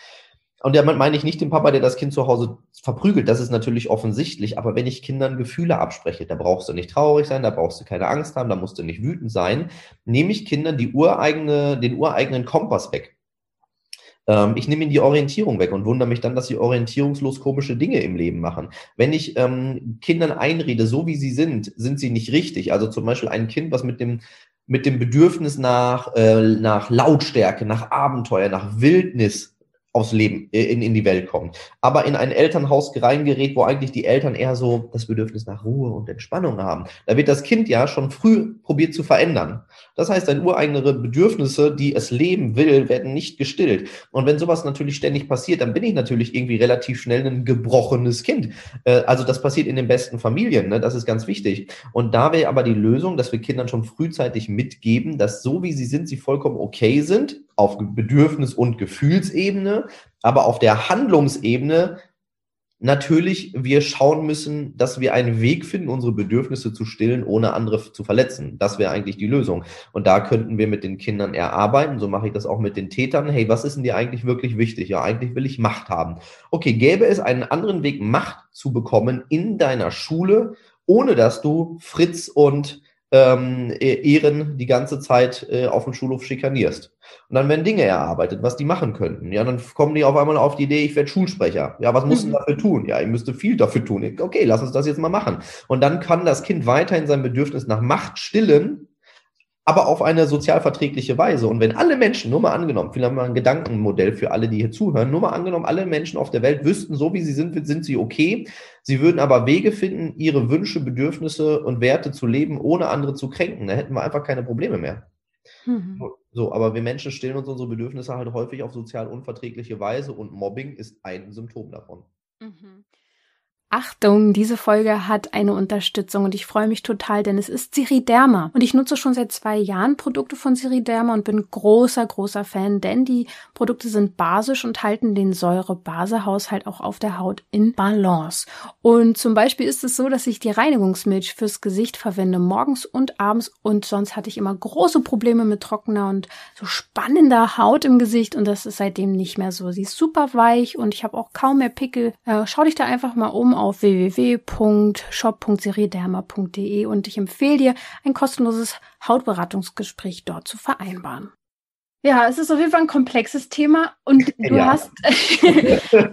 Und damit meine ich nicht den Papa, der das Kind zu Hause verprügelt, das ist natürlich offensichtlich, aber wenn ich Kindern Gefühle abspreche, da brauchst du nicht traurig sein, da brauchst du keine Angst haben, da musst du nicht wütend sein, nehme ich Kindern die ureigene, den ureigenen Kompass weg. Ähm, ich nehme ihnen die Orientierung weg und wundere mich dann, dass sie orientierungslos komische Dinge im Leben machen. Wenn ich ähm, Kindern einrede, so wie sie sind, sind sie nicht richtig. Also zum Beispiel ein Kind, was mit dem mit dem Bedürfnis nach, äh, nach Lautstärke, nach Abenteuer, nach Wildnis aufs Leben, äh, in, in die Welt kommt. Aber in ein Elternhaus reingerät, wo eigentlich die Eltern eher so das Bedürfnis nach Ruhe und Entspannung haben. Da wird das Kind ja schon früh probiert zu verändern. Das heißt, deine ureigenere Bedürfnisse, die es leben will, werden nicht gestillt. Und wenn sowas natürlich ständig passiert, dann bin ich natürlich irgendwie relativ schnell ein gebrochenes Kind. Äh, also das passiert in den besten Familien, ne? das ist ganz wichtig. Und da wäre aber die Lösung, dass wir Kindern schon frühzeitig mitgeben, dass so wie sie sind, sie vollkommen okay sind, auf Bedürfnis- und Gefühlsebene, aber auf der Handlungsebene natürlich wir schauen müssen, dass wir einen Weg finden, unsere Bedürfnisse zu stillen, ohne andere zu verletzen. Das wäre eigentlich die Lösung. Und da könnten wir mit den Kindern erarbeiten. So mache ich das auch mit den Tätern. Hey, was ist denn dir eigentlich wirklich wichtig? Ja, eigentlich will ich Macht haben. Okay, gäbe es einen anderen Weg, Macht zu bekommen in deiner Schule, ohne dass du Fritz und ähm, e-, Ehren die ganze Zeit äh, auf dem Schulhof schikanierst. Und dann werden Dinge erarbeitet, was die machen könnten. Ja, dann kommen die auf einmal auf die Idee, ich werde Schulsprecher. Ja, was muss mhm. dafür tun? Ja, ich müsste viel dafür tun. Okay, lass uns das jetzt mal machen. Und dann kann das Kind weiterhin sein Bedürfnis nach Macht stillen, aber auf eine sozialverträgliche Weise. Und wenn alle Menschen, nur mal angenommen, vielleicht mal ein Gedankenmodell für alle, die hier zuhören, nur mal angenommen, alle Menschen auf der Welt wüssten, so wie sie sind, sind sie okay. Sie würden aber Wege finden, ihre Wünsche, Bedürfnisse und Werte zu leben, ohne andere zu kränken. Da hätten wir einfach keine Probleme mehr. Mhm. So, aber wir Menschen stellen uns unsere Bedürfnisse halt häufig auf sozial unverträgliche Weise und Mobbing ist ein Symptom davon. Mhm. Achtung, diese Folge hat eine Unterstützung und ich freue mich total, denn es ist Siriderma. Und ich nutze schon seit zwei Jahren Produkte von Siriderma und bin großer, großer Fan, denn die Produkte sind basisch und halten den Säure-Base-Haushalt auch auf der Haut in Balance. Und zum Beispiel ist es so, dass ich die Reinigungsmilch fürs Gesicht verwende, morgens und abends. Und sonst hatte ich immer große Probleme mit trockener und so spannender Haut im Gesicht und das ist seitdem nicht mehr so. Sie ist super weich und ich habe auch kaum mehr Pickel. Äh, schau dich da einfach mal um auf www.shop.seriderma.de und ich empfehle dir, ein kostenloses Hautberatungsgespräch dort zu vereinbaren. Ja, es ist auf jeden Fall ein komplexes Thema und du ja. hast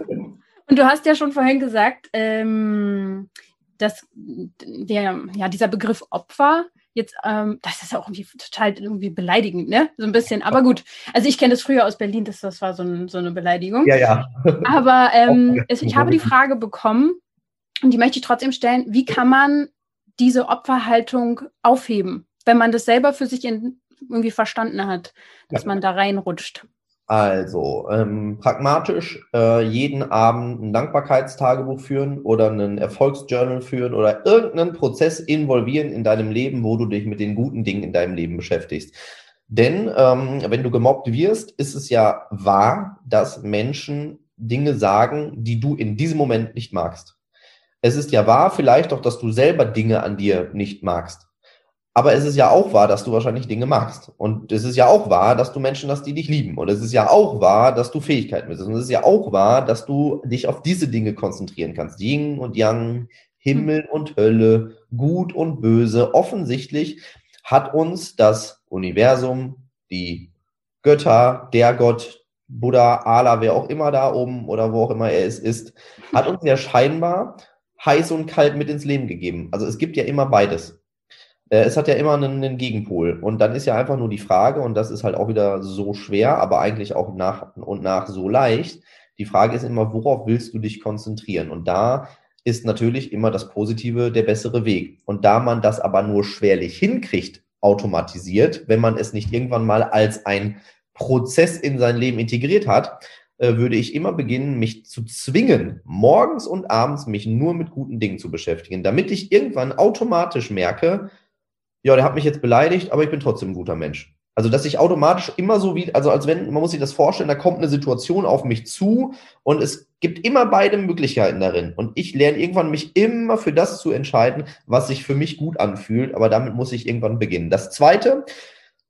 und du hast ja schon vorhin gesagt, ähm, dass der, ja, dieser Begriff Opfer jetzt, ähm, das ist ja auch irgendwie total irgendwie beleidigend, ne? So ein bisschen. Aber gut, also ich kenne das früher aus Berlin, das, das war so, ein, so eine Beleidigung. Ja, ja. Aber ähm, es, ich habe die Frage bekommen, und die möchte ich trotzdem stellen, wie kann man diese Opferhaltung aufheben, wenn man das selber für sich in, irgendwie verstanden hat, dass ja. man da reinrutscht? Also, ähm, pragmatisch äh, jeden Abend ein Dankbarkeitstagebuch führen oder einen Erfolgsjournal führen oder irgendeinen Prozess involvieren in deinem Leben, wo du dich mit den guten Dingen in deinem Leben beschäftigst. Denn ähm, wenn du gemobbt wirst, ist es ja wahr, dass Menschen Dinge sagen, die du in diesem Moment nicht magst. Es ist ja wahr vielleicht auch, dass du selber Dinge an dir nicht magst. Aber es ist ja auch wahr, dass du wahrscheinlich Dinge magst. Und es ist ja auch wahr, dass du Menschen hast, die dich lieben. Und es ist ja auch wahr, dass du Fähigkeiten besitzt. Und es ist ja auch wahr, dass du dich auf diese Dinge konzentrieren kannst. Yin und Yang, Himmel und Hölle, Gut und Böse. Offensichtlich hat uns das Universum, die Götter, der Gott, Buddha, Allah, wer auch immer da oben oder wo auch immer er es ist, hat uns ja scheinbar heiß und kalt mit ins Leben gegeben. Also es gibt ja immer beides. Äh, es hat ja immer einen, einen, Gegenpol. Und dann ist ja einfach nur die Frage, und das ist halt auch wieder so schwer, aber eigentlich auch nach und nach so leicht. Die Frage ist immer, worauf willst du dich konzentrieren? Und da ist natürlich immer das Positive der bessere Weg. Und da man das aber nur schwerlich hinkriegt, automatisiert, wenn man es nicht irgendwann mal als ein Prozess in sein Leben integriert hat, äh, würde ich immer beginnen, mich zu zwingen, morgens und abends mich nur mit guten Dingen zu beschäftigen, damit ich irgendwann automatisch merke, ja, der hat mich jetzt beleidigt, aber ich bin trotzdem ein guter Mensch. Also, dass ich automatisch immer so wie, also als wenn, man muss sich das vorstellen, da kommt eine Situation auf mich zu und es gibt immer beide Möglichkeiten darin. Und ich lerne irgendwann mich immer für das zu entscheiden, was sich für mich gut anfühlt, aber damit muss ich irgendwann beginnen. Das zweite,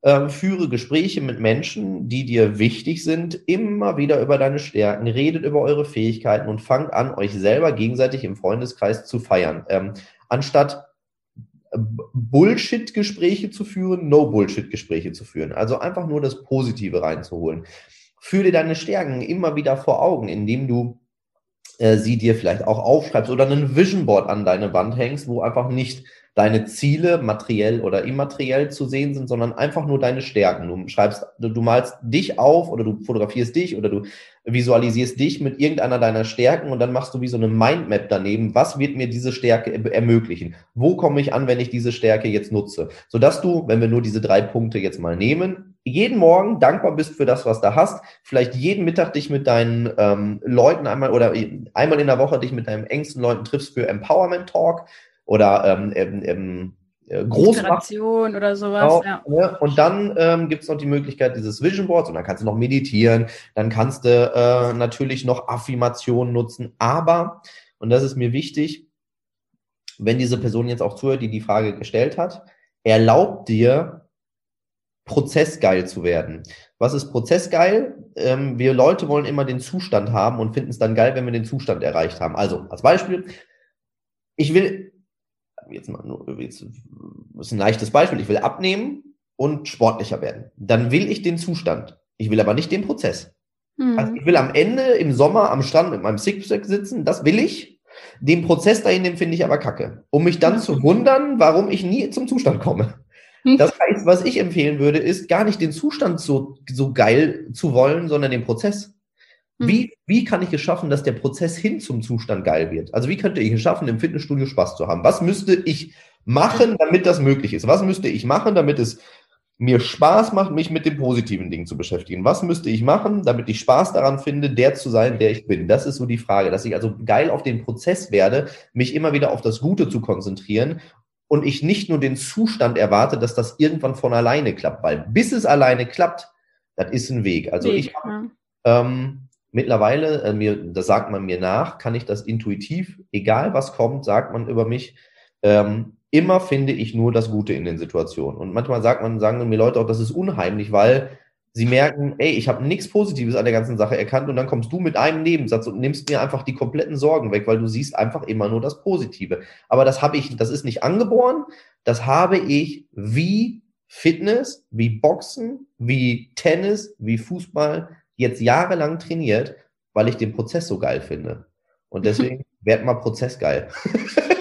äh, führe Gespräche mit Menschen, die dir wichtig sind, immer wieder über deine Stärken, redet über eure Fähigkeiten und fangt an, euch selber gegenseitig im Freundeskreis zu feiern. Ähm, anstatt Bullshit-Gespräche zu führen, No-Bullshit-Gespräche zu führen. Also einfach nur das Positive reinzuholen. Führe deine Stärken immer wieder vor Augen, indem du äh, sie dir vielleicht auch aufschreibst oder ein Vision Board an deine Wand hängst, wo einfach nicht deine Ziele materiell oder immateriell zu sehen sind, sondern einfach nur deine Stärken. Du schreibst, du, malst dich auf oder du fotografierst dich oder du visualisierst dich mit irgendeiner deiner Stärken und dann machst du wie so eine Mindmap daneben. Was wird mir diese Stärke ermöglichen? Wo komme ich an, wenn ich diese Stärke jetzt nutze? Sodass du, wenn wir nur diese drei Punkte jetzt mal nehmen, jeden Morgen dankbar bist für das, was du hast. Vielleicht jeden Mittag dich mit deinen ähm, Leuten einmal oder einmal in der Woche dich mit deinen engsten Leuten triffst für Empowerment Talk oder ähm, ähm, äh, Großinspiration oder sowas. Genau, ja. Ne? Und dann ähm, gibt es noch die Möglichkeit dieses Vision Boards und dann kannst du noch meditieren, dann kannst du äh, natürlich noch Affirmationen nutzen, aber, und das ist mir wichtig, wenn diese Person jetzt auch zuhört, die die Frage gestellt hat, erlaubt dir, prozessgeil zu werden. Was ist prozessgeil? Ähm, wir Leute wollen immer den Zustand haben und finden es dann geil, wenn wir den Zustand erreicht haben. Also als Beispiel, ich will jetzt mal nur, jetzt ist ein leichtes Beispiel, ich will abnehmen und sportlicher werden. Dann will ich den Zustand. Ich will aber nicht den Prozess. Mhm. Also ich will am Ende im Sommer am Strand mit meinem Sixpack sitzen, das will ich. Den Prozess dahin, den finde ich aber kacke. Um mich dann zu wundern, warum ich nie zum Zustand komme. Hm. Das heißt, was ich empfehlen würde, ist gar nicht den Zustand so, so geil zu wollen, sondern den Prozess. Wie, wie kann ich es schaffen, dass der Prozess hin zum Zustand geil wird? Also wie könnte ich es schaffen, im Fitnessstudio Spaß zu haben? Was müsste ich machen, damit das möglich ist? Was müsste ich machen, damit es mir Spaß macht, mich mit den positiven Dingen zu beschäftigen? Was müsste ich machen, damit ich Spaß daran finde, der zu sein, der ich bin? Das ist so die Frage, dass ich also geil auf den Prozess werde, mich immer wieder auf das Gute zu konzentrieren und ich nicht nur den Zustand erwarte, dass das irgendwann von alleine klappt, weil bis es alleine klappt, das ist ein Weg. Also Weg, ich ja. ähm, Mittlerweile, äh, mir, das sagt man mir nach, kann ich das intuitiv, egal was kommt, sagt man über mich, ähm, immer finde ich nur das Gute in den Situationen. Und manchmal sagt man, sagen mir Leute auch, das ist unheimlich, weil sie merken, ey, ich habe nichts Positives an der ganzen Sache erkannt und dann kommst du mit einem Nebensatz und nimmst mir einfach die kompletten Sorgen weg, weil du siehst einfach immer nur das Positive. Aber das habe ich, das ist nicht angeboren, das habe ich wie Fitness, wie Boxen, wie Tennis, wie Fußball, jetzt jahrelang trainiert, weil ich den Prozess so geil finde. Und deswegen werd mal prozessgeil.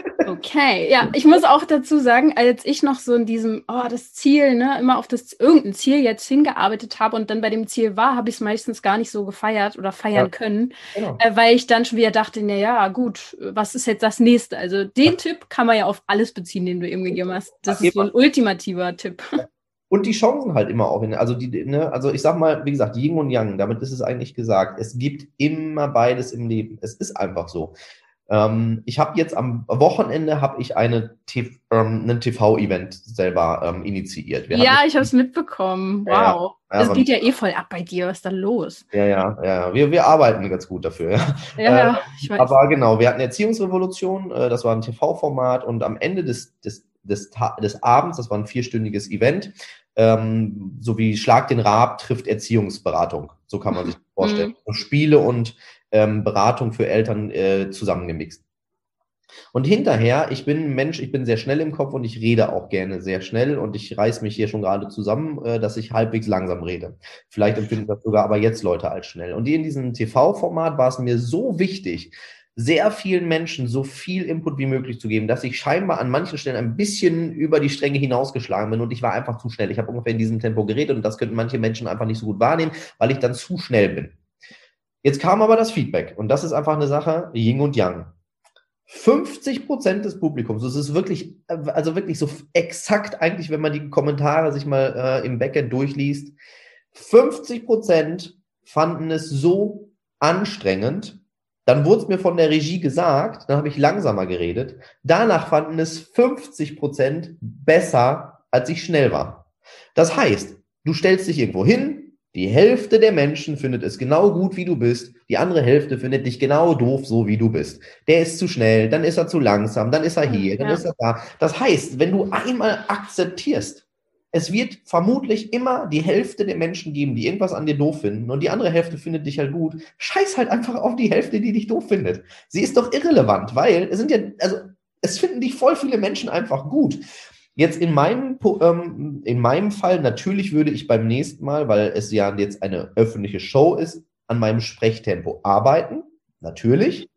Okay, ja, ich muss auch dazu sagen, als ich noch so in diesem, oh, das Ziel, ne, immer auf das irgendein Ziel jetzt hingearbeitet habe und dann bei dem Ziel war, habe ich es meistens gar nicht so gefeiert oder feiern ja, können, genau. äh, weil ich dann schon wieder dachte, na ja, gut, was ist jetzt das nächste? Also den ja. Tipp kann man ja auf alles beziehen, den du eben gegeben hast. Das ist so ein ultimativer Tipp. Und die Chancen halt immer auch. In, also, die, ne, also ich sag mal, wie gesagt, Yin und Yang, damit ist es eigentlich gesagt. Es gibt immer beides im Leben. Es ist einfach so. Ähm, ich habe jetzt am Wochenende habe ich eine ähm, ein TV-Event selber ähm, initiiert. Wir ja, ich habe es mitbekommen. Wow. Ja, das geht ja eh voll ab bei dir. Was ist da los? Ja, ja, ja. Wir, wir arbeiten ganz gut dafür. Ja, ja äh, ich weiß. Aber genau, wir hatten Erziehungsrevolution. Äh, das war ein TV-Format und am Ende des, des des, des Abends, das war ein vierstündiges Event, ähm, so wie Schlag den Rab trifft Erziehungsberatung. So kann man sich vorstellen. Mhm. Spiele und ähm, Beratung für Eltern äh, zusammengemixt. Und hinterher, ich bin ein Mensch, ich bin sehr schnell im Kopf und ich rede auch gerne sehr schnell und ich reiß mich hier schon gerade zusammen, äh, dass ich halbwegs langsam rede. Vielleicht empfinden das sogar aber jetzt Leute als schnell. Und in diesem TV-Format war es mir so wichtig, sehr vielen Menschen so viel Input wie möglich zu geben, dass ich scheinbar an manchen Stellen ein bisschen über die Stränge hinausgeschlagen bin und ich war einfach zu schnell. Ich habe ungefähr in diesem Tempo geredet und das könnten manche Menschen einfach nicht so gut wahrnehmen, weil ich dann zu schnell bin. Jetzt kam aber das Feedback und das ist einfach eine Sache, Yin und Yang. 50 Prozent des Publikums, das ist wirklich, also wirklich so exakt eigentlich, wenn man die Kommentare sich mal äh, im Backend durchliest, 50 Prozent fanden es so anstrengend, dann wurde es mir von der Regie gesagt, dann habe ich langsamer geredet. Danach fanden es 50 Prozent besser, als ich schnell war. Das heißt, du stellst dich irgendwo hin, die Hälfte der Menschen findet es genau gut, wie du bist. Die andere Hälfte findet dich genau doof, so wie du bist. Der ist zu schnell, dann ist er zu langsam, dann ist er hier, dann ja. ist er da. Das heißt, wenn du einmal akzeptierst, es wird vermutlich immer die Hälfte der Menschen geben, die irgendwas an dir doof finden und die andere Hälfte findet dich halt gut. Scheiß halt einfach auf die Hälfte, die dich doof findet. Sie ist doch irrelevant, weil es sind ja, also es finden dich voll viele Menschen einfach gut. Jetzt in meinem, ähm, in meinem Fall, natürlich würde ich beim nächsten Mal, weil es ja jetzt eine öffentliche Show ist, an meinem Sprechtempo arbeiten. Natürlich.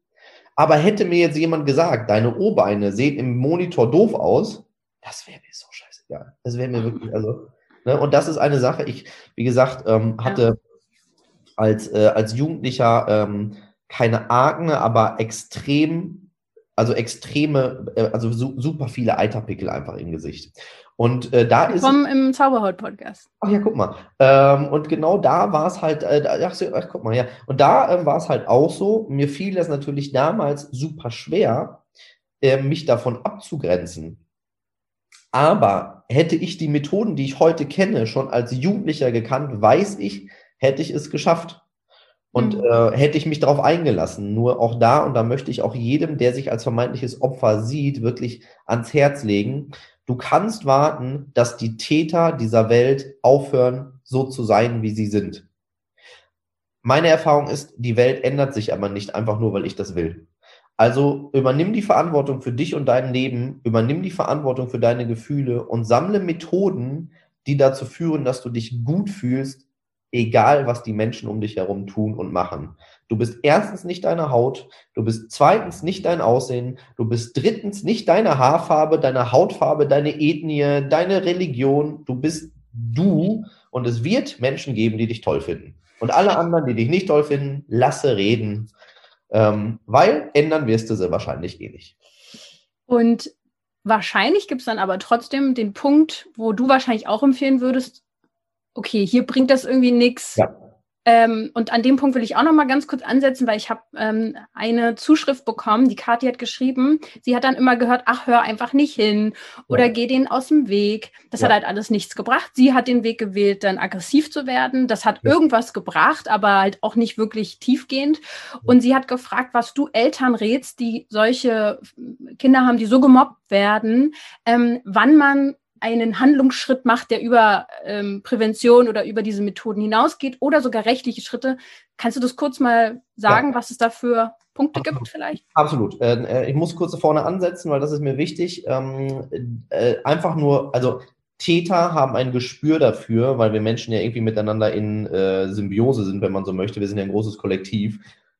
Aber hätte mir jetzt jemand gesagt, deine O-Beine sehen im Monitor doof aus, das wäre mir so scheißegal. Das wäre mir wirklich, also, ne? und das ist eine Sache, ich, wie gesagt, ähm, hatte ja. als, äh, als Jugendlicher ähm, keine Akne, aber extrem also extreme, äh, also su super viele Eiterpickel einfach im Gesicht. Und äh, da ist. Vom im Zauberhaut-Podcast. Ach ja, guck mal. Ähm, und genau da war es halt, äh, ach, ach, guck mal, ja. Und da äh, war es halt auch so, mir fiel das natürlich damals super schwer, äh, mich davon abzugrenzen. Aber hätte ich die Methoden, die ich heute kenne, schon als Jugendlicher gekannt, weiß ich, hätte ich es geschafft. Und mhm. äh, hätte ich mich darauf eingelassen, nur auch da, und da möchte ich auch jedem, der sich als vermeintliches Opfer sieht, wirklich ans Herz legen, du kannst warten, dass die Täter dieser Welt aufhören, so zu sein, wie sie sind. Meine Erfahrung ist, die Welt ändert sich aber nicht einfach nur, weil ich das will. Also übernimm die Verantwortung für dich und dein Leben, übernimm die Verantwortung für deine Gefühle und sammle Methoden, die dazu führen, dass du dich gut fühlst, egal was die Menschen um dich herum tun und machen. Du bist erstens nicht deine Haut, du bist zweitens nicht dein Aussehen, du bist drittens nicht deine Haarfarbe, deine Hautfarbe, deine Ethnie, deine Religion, du bist du und es wird Menschen geben, die dich toll finden. Und alle anderen, die dich nicht toll finden, lasse reden, ähm, weil ändern wirst du sie wahrscheinlich eh nicht. Und wahrscheinlich gibt es dann aber trotzdem den Punkt, wo du wahrscheinlich auch empfehlen würdest, okay, hier bringt das irgendwie nichts. Ja. Ähm, und an dem Punkt will ich auch noch mal ganz kurz ansetzen, weil ich habe ähm, eine Zuschrift bekommen, die Kathi hat geschrieben, sie hat dann immer gehört, ach, hör einfach nicht hin oder ja. geh denen aus dem Weg. Das ja. hat halt alles nichts gebracht. Sie hat den Weg gewählt, dann aggressiv zu werden. Das hat ja. irgendwas gebracht, aber halt auch nicht wirklich tiefgehend. Und sie hat gefragt, was du Eltern rätst, die solche Kinder haben, die so gemobbt werden, ähm, wann man einen Handlungsschritt macht, der über ähm, Prävention oder über diese Methoden hinausgeht oder sogar rechtliche Schritte. Kannst du das kurz mal sagen, ja. was es da für Punkte Absolut. gibt vielleicht? Absolut. Äh, ich muss kurz vorne ansetzen, weil das ist mir wichtig. Ähm, äh, einfach nur, also Täter haben ein Gespür dafür, weil wir Menschen ja irgendwie miteinander in äh, Symbiose sind, wenn man so möchte. Wir sind ja ein großes Kollektiv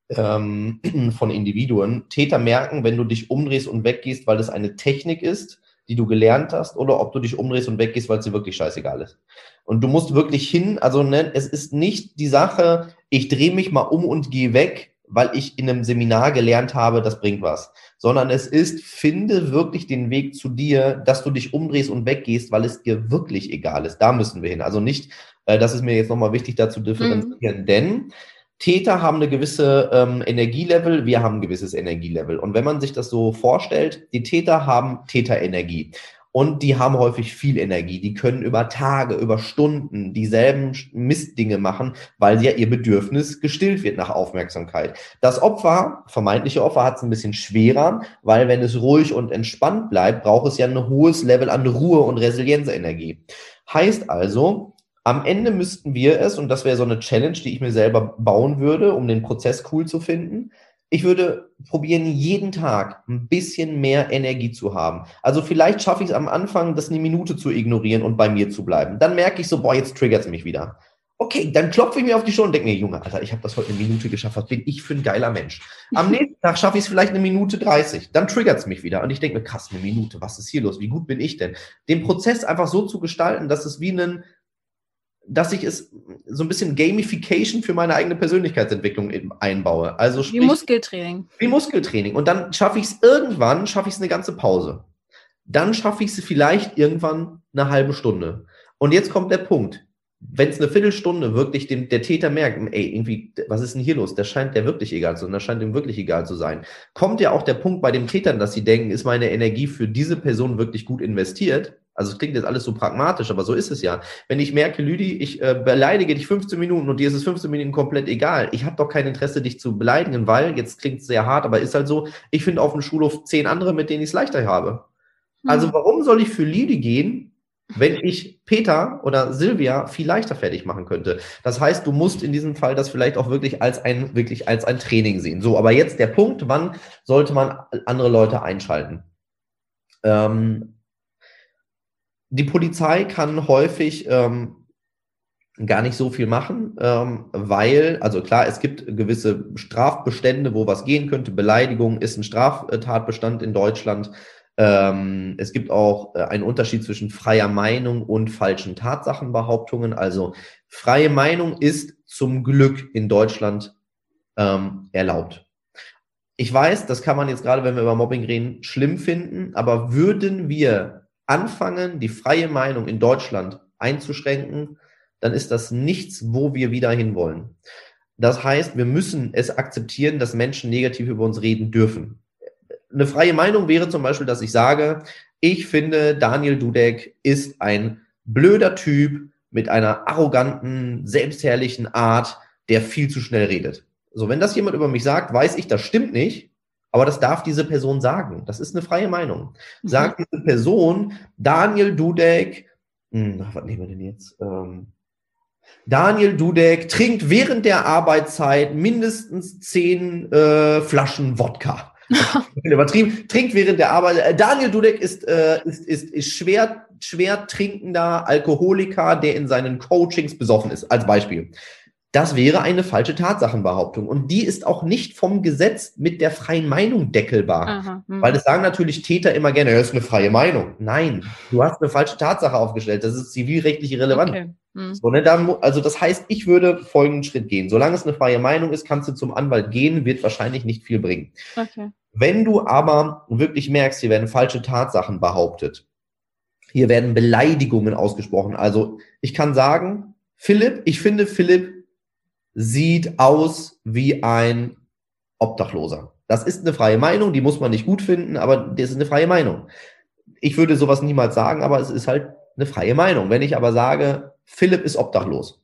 ähm, von Individuen. Täter merken, wenn du dich umdrehst und weggehst, weil es eine Technik ist, die du gelernt hast, oder ob du dich umdrehst und weggehst, weil es dir wirklich scheißegal ist. Und du musst wirklich hin, also ne, es ist nicht die Sache, ich drehe mich mal um und gehe weg, weil ich in einem Seminar gelernt habe, das bringt was. Sondern es ist, finde wirklich den Weg zu dir, dass du dich umdrehst und weggehst, weil es dir wirklich egal ist. Da müssen wir hin. Also nicht, äh, das ist mir jetzt nochmal wichtig dazu differenzieren, mhm. denn Täter haben eine gewisse ähm, Energielevel, wir haben ein gewisses Energielevel. Und wenn man sich das so vorstellt, die Täter haben Täterenergie. und die haben häufig viel Energie. Die können über Tage, über Stunden dieselben Mistdinge machen, weil ja ihr Bedürfnis gestillt wird nach Aufmerksamkeit. Das Opfer, vermeintliche Opfer, hat es ein bisschen schwerer, weil wenn es ruhig und entspannt bleibt, braucht es ja ein hohes Level an Ruhe und Resilienzenergie. Heißt also, am Ende müssten wir es, und das wäre so eine Challenge, die ich mir selber bauen würde, um den Prozess cool zu finden, ich würde probieren, jeden Tag ein bisschen mehr Energie zu haben. Also vielleicht schaffe ich es am Anfang, das eine Minute zu ignorieren und bei mir zu bleiben. Dann merke ich so, boah, jetzt triggert es mich wieder. Okay, dann klopfe ich mir auf die Schulter und denke mir, Junge, Alter, ich habe das heute eine Minute geschafft. Was bin ich für ein geiler Mensch? Am nächsten Tag schaffe ich es vielleicht eine Minute 30. Dann triggert es mich wieder. Und ich denke mir, krass, eine Minute, was ist hier los? Wie gut bin ich denn? Den Prozess einfach so zu gestalten, dass es wie ein dass ich es so ein bisschen Gamification für meine eigene Persönlichkeitsentwicklung einbaue. Also sprich, wie Muskeltraining. Wie Muskeltraining. Und dann schaffe ich es irgendwann, schaffe ich es eine ganze Pause. Dann schaffe ich es vielleicht irgendwann eine halbe Stunde. Und jetzt kommt der Punkt. Wenn es eine Viertelstunde wirklich dem, der Täter merkt, ey, irgendwie, was ist denn hier los? Das scheint der wirklich egal zu sein. Das scheint ihm wirklich egal zu sein. Kommt ja auch der Punkt bei den Tätern, dass sie denken, ist meine Energie für diese Person wirklich gut investiert? Also es klingt jetzt alles so pragmatisch, aber so ist es ja. Wenn ich merke, Lüdi, ich äh, beleidige dich 15 Minuten und dir ist es 15 Minuten komplett egal. Ich habe doch kein Interesse, dich zu beleidigen, weil, jetzt klingt es sehr hart, aber ist halt so, ich finde auf dem Schulhof zehn andere, mit denen ich es leichter habe. Mhm. Also warum soll ich für Lüdi gehen, wenn ich Peter oder Silvia viel leichter fertig machen könnte. Das heißt, du musst in diesem Fall das vielleicht auch wirklich als ein, wirklich als ein Training sehen. So, aber jetzt der Punkt, wann sollte man andere Leute einschalten? Ähm, die Polizei kann häufig ähm, gar nicht so viel machen, ähm, weil, also klar, es gibt gewisse Strafbestände, wo was gehen könnte. Beleidigung ist ein Straftatbestand in Deutschland. Ähm, es gibt auch äh, einen Unterschied zwischen freier Meinung und falschen Tatsachenbehauptungen. Also freie Meinung ist zum Glück in Deutschland ähm, erlaubt. Ich weiß, das kann man jetzt gerade, wenn wir über Mobbing reden, schlimm finden, aber würden wir anfangen, die freie Meinung in Deutschland einzuschränken, dann ist das nichts, wo wir wieder hinwollen. Das heißt, wir müssen es akzeptieren, dass Menschen negativ über uns reden dürfen. Eine freie Meinung wäre zum Beispiel, dass ich sage, ich finde, Daniel Dudek ist ein blöder Typ mit einer arroganten, selbstherrlichen Art, der viel zu schnell redet. So, wenn das jemand über mich sagt, weiß ich, das stimmt nicht, aber das darf diese Person sagen. Das ist eine freie Meinung. Mhm. Sagt diese Person, Daniel Dudek, hm, was nehmen wir denn jetzt? Ähm, Daniel Dudek trinkt während der Arbeitszeit mindestens zehn äh, Flaschen Wodka. Übertrieben, trinkt während der Arbeit. Äh, Daniel Dudek ist, äh, ist, ist, ist schwer, schwer trinkender Alkoholiker, der in seinen Coachings besoffen ist, als Beispiel. Das wäre eine falsche Tatsachenbehauptung. Und die ist auch nicht vom Gesetz mit der freien Meinung deckelbar. Aha, hm. Weil es sagen natürlich Täter immer gerne, das ist eine freie Meinung. Nein, du hast eine falsche Tatsache aufgestellt. Das ist zivilrechtlich irrelevant. Okay. Hm. So, ne, dann, also das heißt, ich würde folgenden Schritt gehen. Solange es eine freie Meinung ist, kannst du zum Anwalt gehen, wird wahrscheinlich nicht viel bringen. Okay. Wenn du aber wirklich merkst, hier werden falsche Tatsachen behauptet, hier werden Beleidigungen ausgesprochen. Also ich kann sagen, Philipp, ich finde Philipp sieht aus wie ein Obdachloser. Das ist eine freie Meinung, die muss man nicht gut finden, aber das ist eine freie Meinung. Ich würde sowas niemals sagen, aber es ist halt eine freie Meinung. Wenn ich aber sage, Philipp ist obdachlos,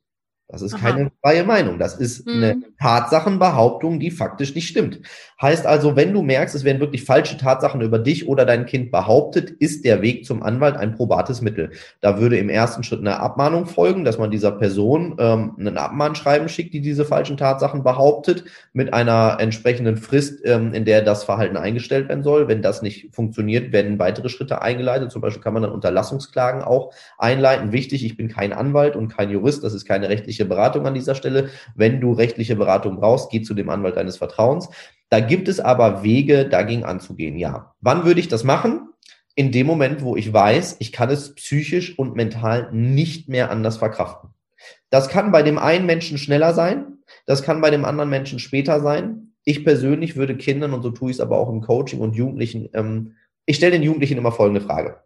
das ist Aha. keine freie Meinung. Das ist mhm. eine Tatsachenbehauptung, die faktisch nicht stimmt. Heißt also, wenn du merkst, es werden wirklich falsche Tatsachen über dich oder dein Kind behauptet, ist der Weg zum Anwalt ein probates Mittel. Da würde im ersten Schritt eine Abmahnung folgen, dass man dieser Person ähm, ein Abmahnschreiben schickt, die diese falschen Tatsachen behauptet, mit einer entsprechenden Frist, ähm, in der das Verhalten eingestellt werden soll. Wenn das nicht funktioniert, werden weitere Schritte eingeleitet. Zum Beispiel kann man dann Unterlassungsklagen auch einleiten. Wichtig, ich bin kein Anwalt und kein Jurist, das ist keine rechtliche rechtliche Beratung an dieser Stelle. Wenn du rechtliche Beratung brauchst, geh zu dem Anwalt deines Vertrauens. Da gibt es aber Wege, dagegen anzugehen, ja. Wann würde ich das machen? In dem Moment, wo ich weiß, ich kann es psychisch und mental nicht mehr anders verkraften. Das kann bei dem einen Menschen schneller sein, das kann bei dem anderen Menschen später sein. Ich persönlich würde Kindern, und so tue ich es aber auch im Coaching und Jugendlichen, ähm, ich stelle den Jugendlichen immer folgende Frage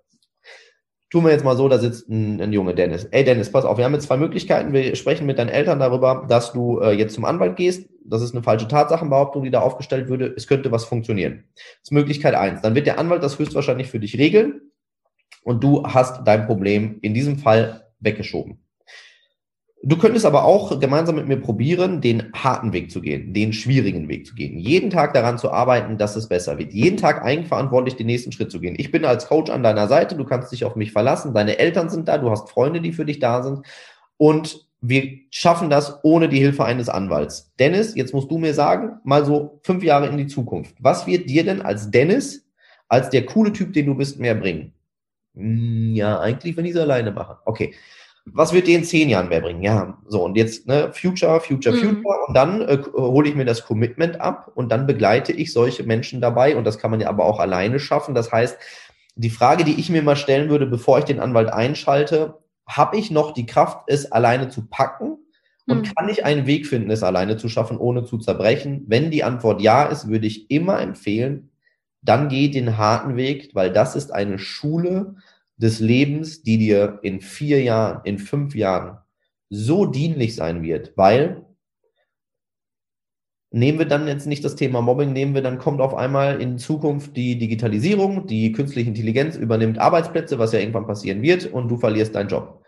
tun wir jetzt mal so, da sitzt ein, ein Junge, Dennis. Ey Dennis, pass auf, wir haben jetzt zwei Möglichkeiten. Wir sprechen mit deinen Eltern darüber, dass du äh, jetzt zum Anwalt gehst. Das ist eine falsche Tatsachenbehauptung, die da aufgestellt würde. Es könnte was funktionieren. Das ist Möglichkeit eins. Dann wird der Anwalt das höchstwahrscheinlich für dich regeln. und du hast dein Problem in diesem Fall weggeschoben. Du könntest aber auch gemeinsam mit mir probieren, den harten Weg zu gehen, den schwierigen Weg zu gehen. Jeden Tag daran zu arbeiten, dass es besser wird. Jeden Tag eigenverantwortlich den nächsten Schritt zu gehen. Ich bin als Coach an deiner Seite, du kannst dich auf mich verlassen, deine Eltern sind da, du hast Freunde, die für dich da sind. Und wir schaffen das ohne die Hilfe eines Anwalts. Dennis, jetzt musst du mir sagen, mal so fünf Jahre in die Zukunft. Was wird dir denn als Dennis, als der coole Typ, den du bist, mehr bringen? Hm, ja, eigentlich, wenn ich es alleine mache. Okay was wird dir in zehn Jahren mehr bringen? Ja, so und jetzt ne, Future, Future, mhm. Future und dann äh, hole ich mir das Commitment ab und dann begleite ich solche Menschen dabei und das kann man ja aber auch alleine schaffen. Das heißt, die Frage, die ich mir mal stellen würde, bevor ich den Anwalt einschalte, habe ich noch die Kraft, es alleine zu packen? Und mhm. kann ich einen Weg finden, es alleine zu schaffen, ohne zu zerbrechen? Wenn die Antwort ja ist, würde ich immer empfehlen, dann geh den harten Weg, weil das ist eine Schule, des Lebens, die dir in vier Jahren, in fünf Jahren so dienlich sein wird, weil nehmen wir dann jetzt nicht das Thema Mobbing, nehmen wir, dann kommt auf einmal in Zukunft die Digitalisierung, die künstliche Intelligenz übernimmt Arbeitsplätze, was ja irgendwann passieren wird, und du verlierst deinen Job.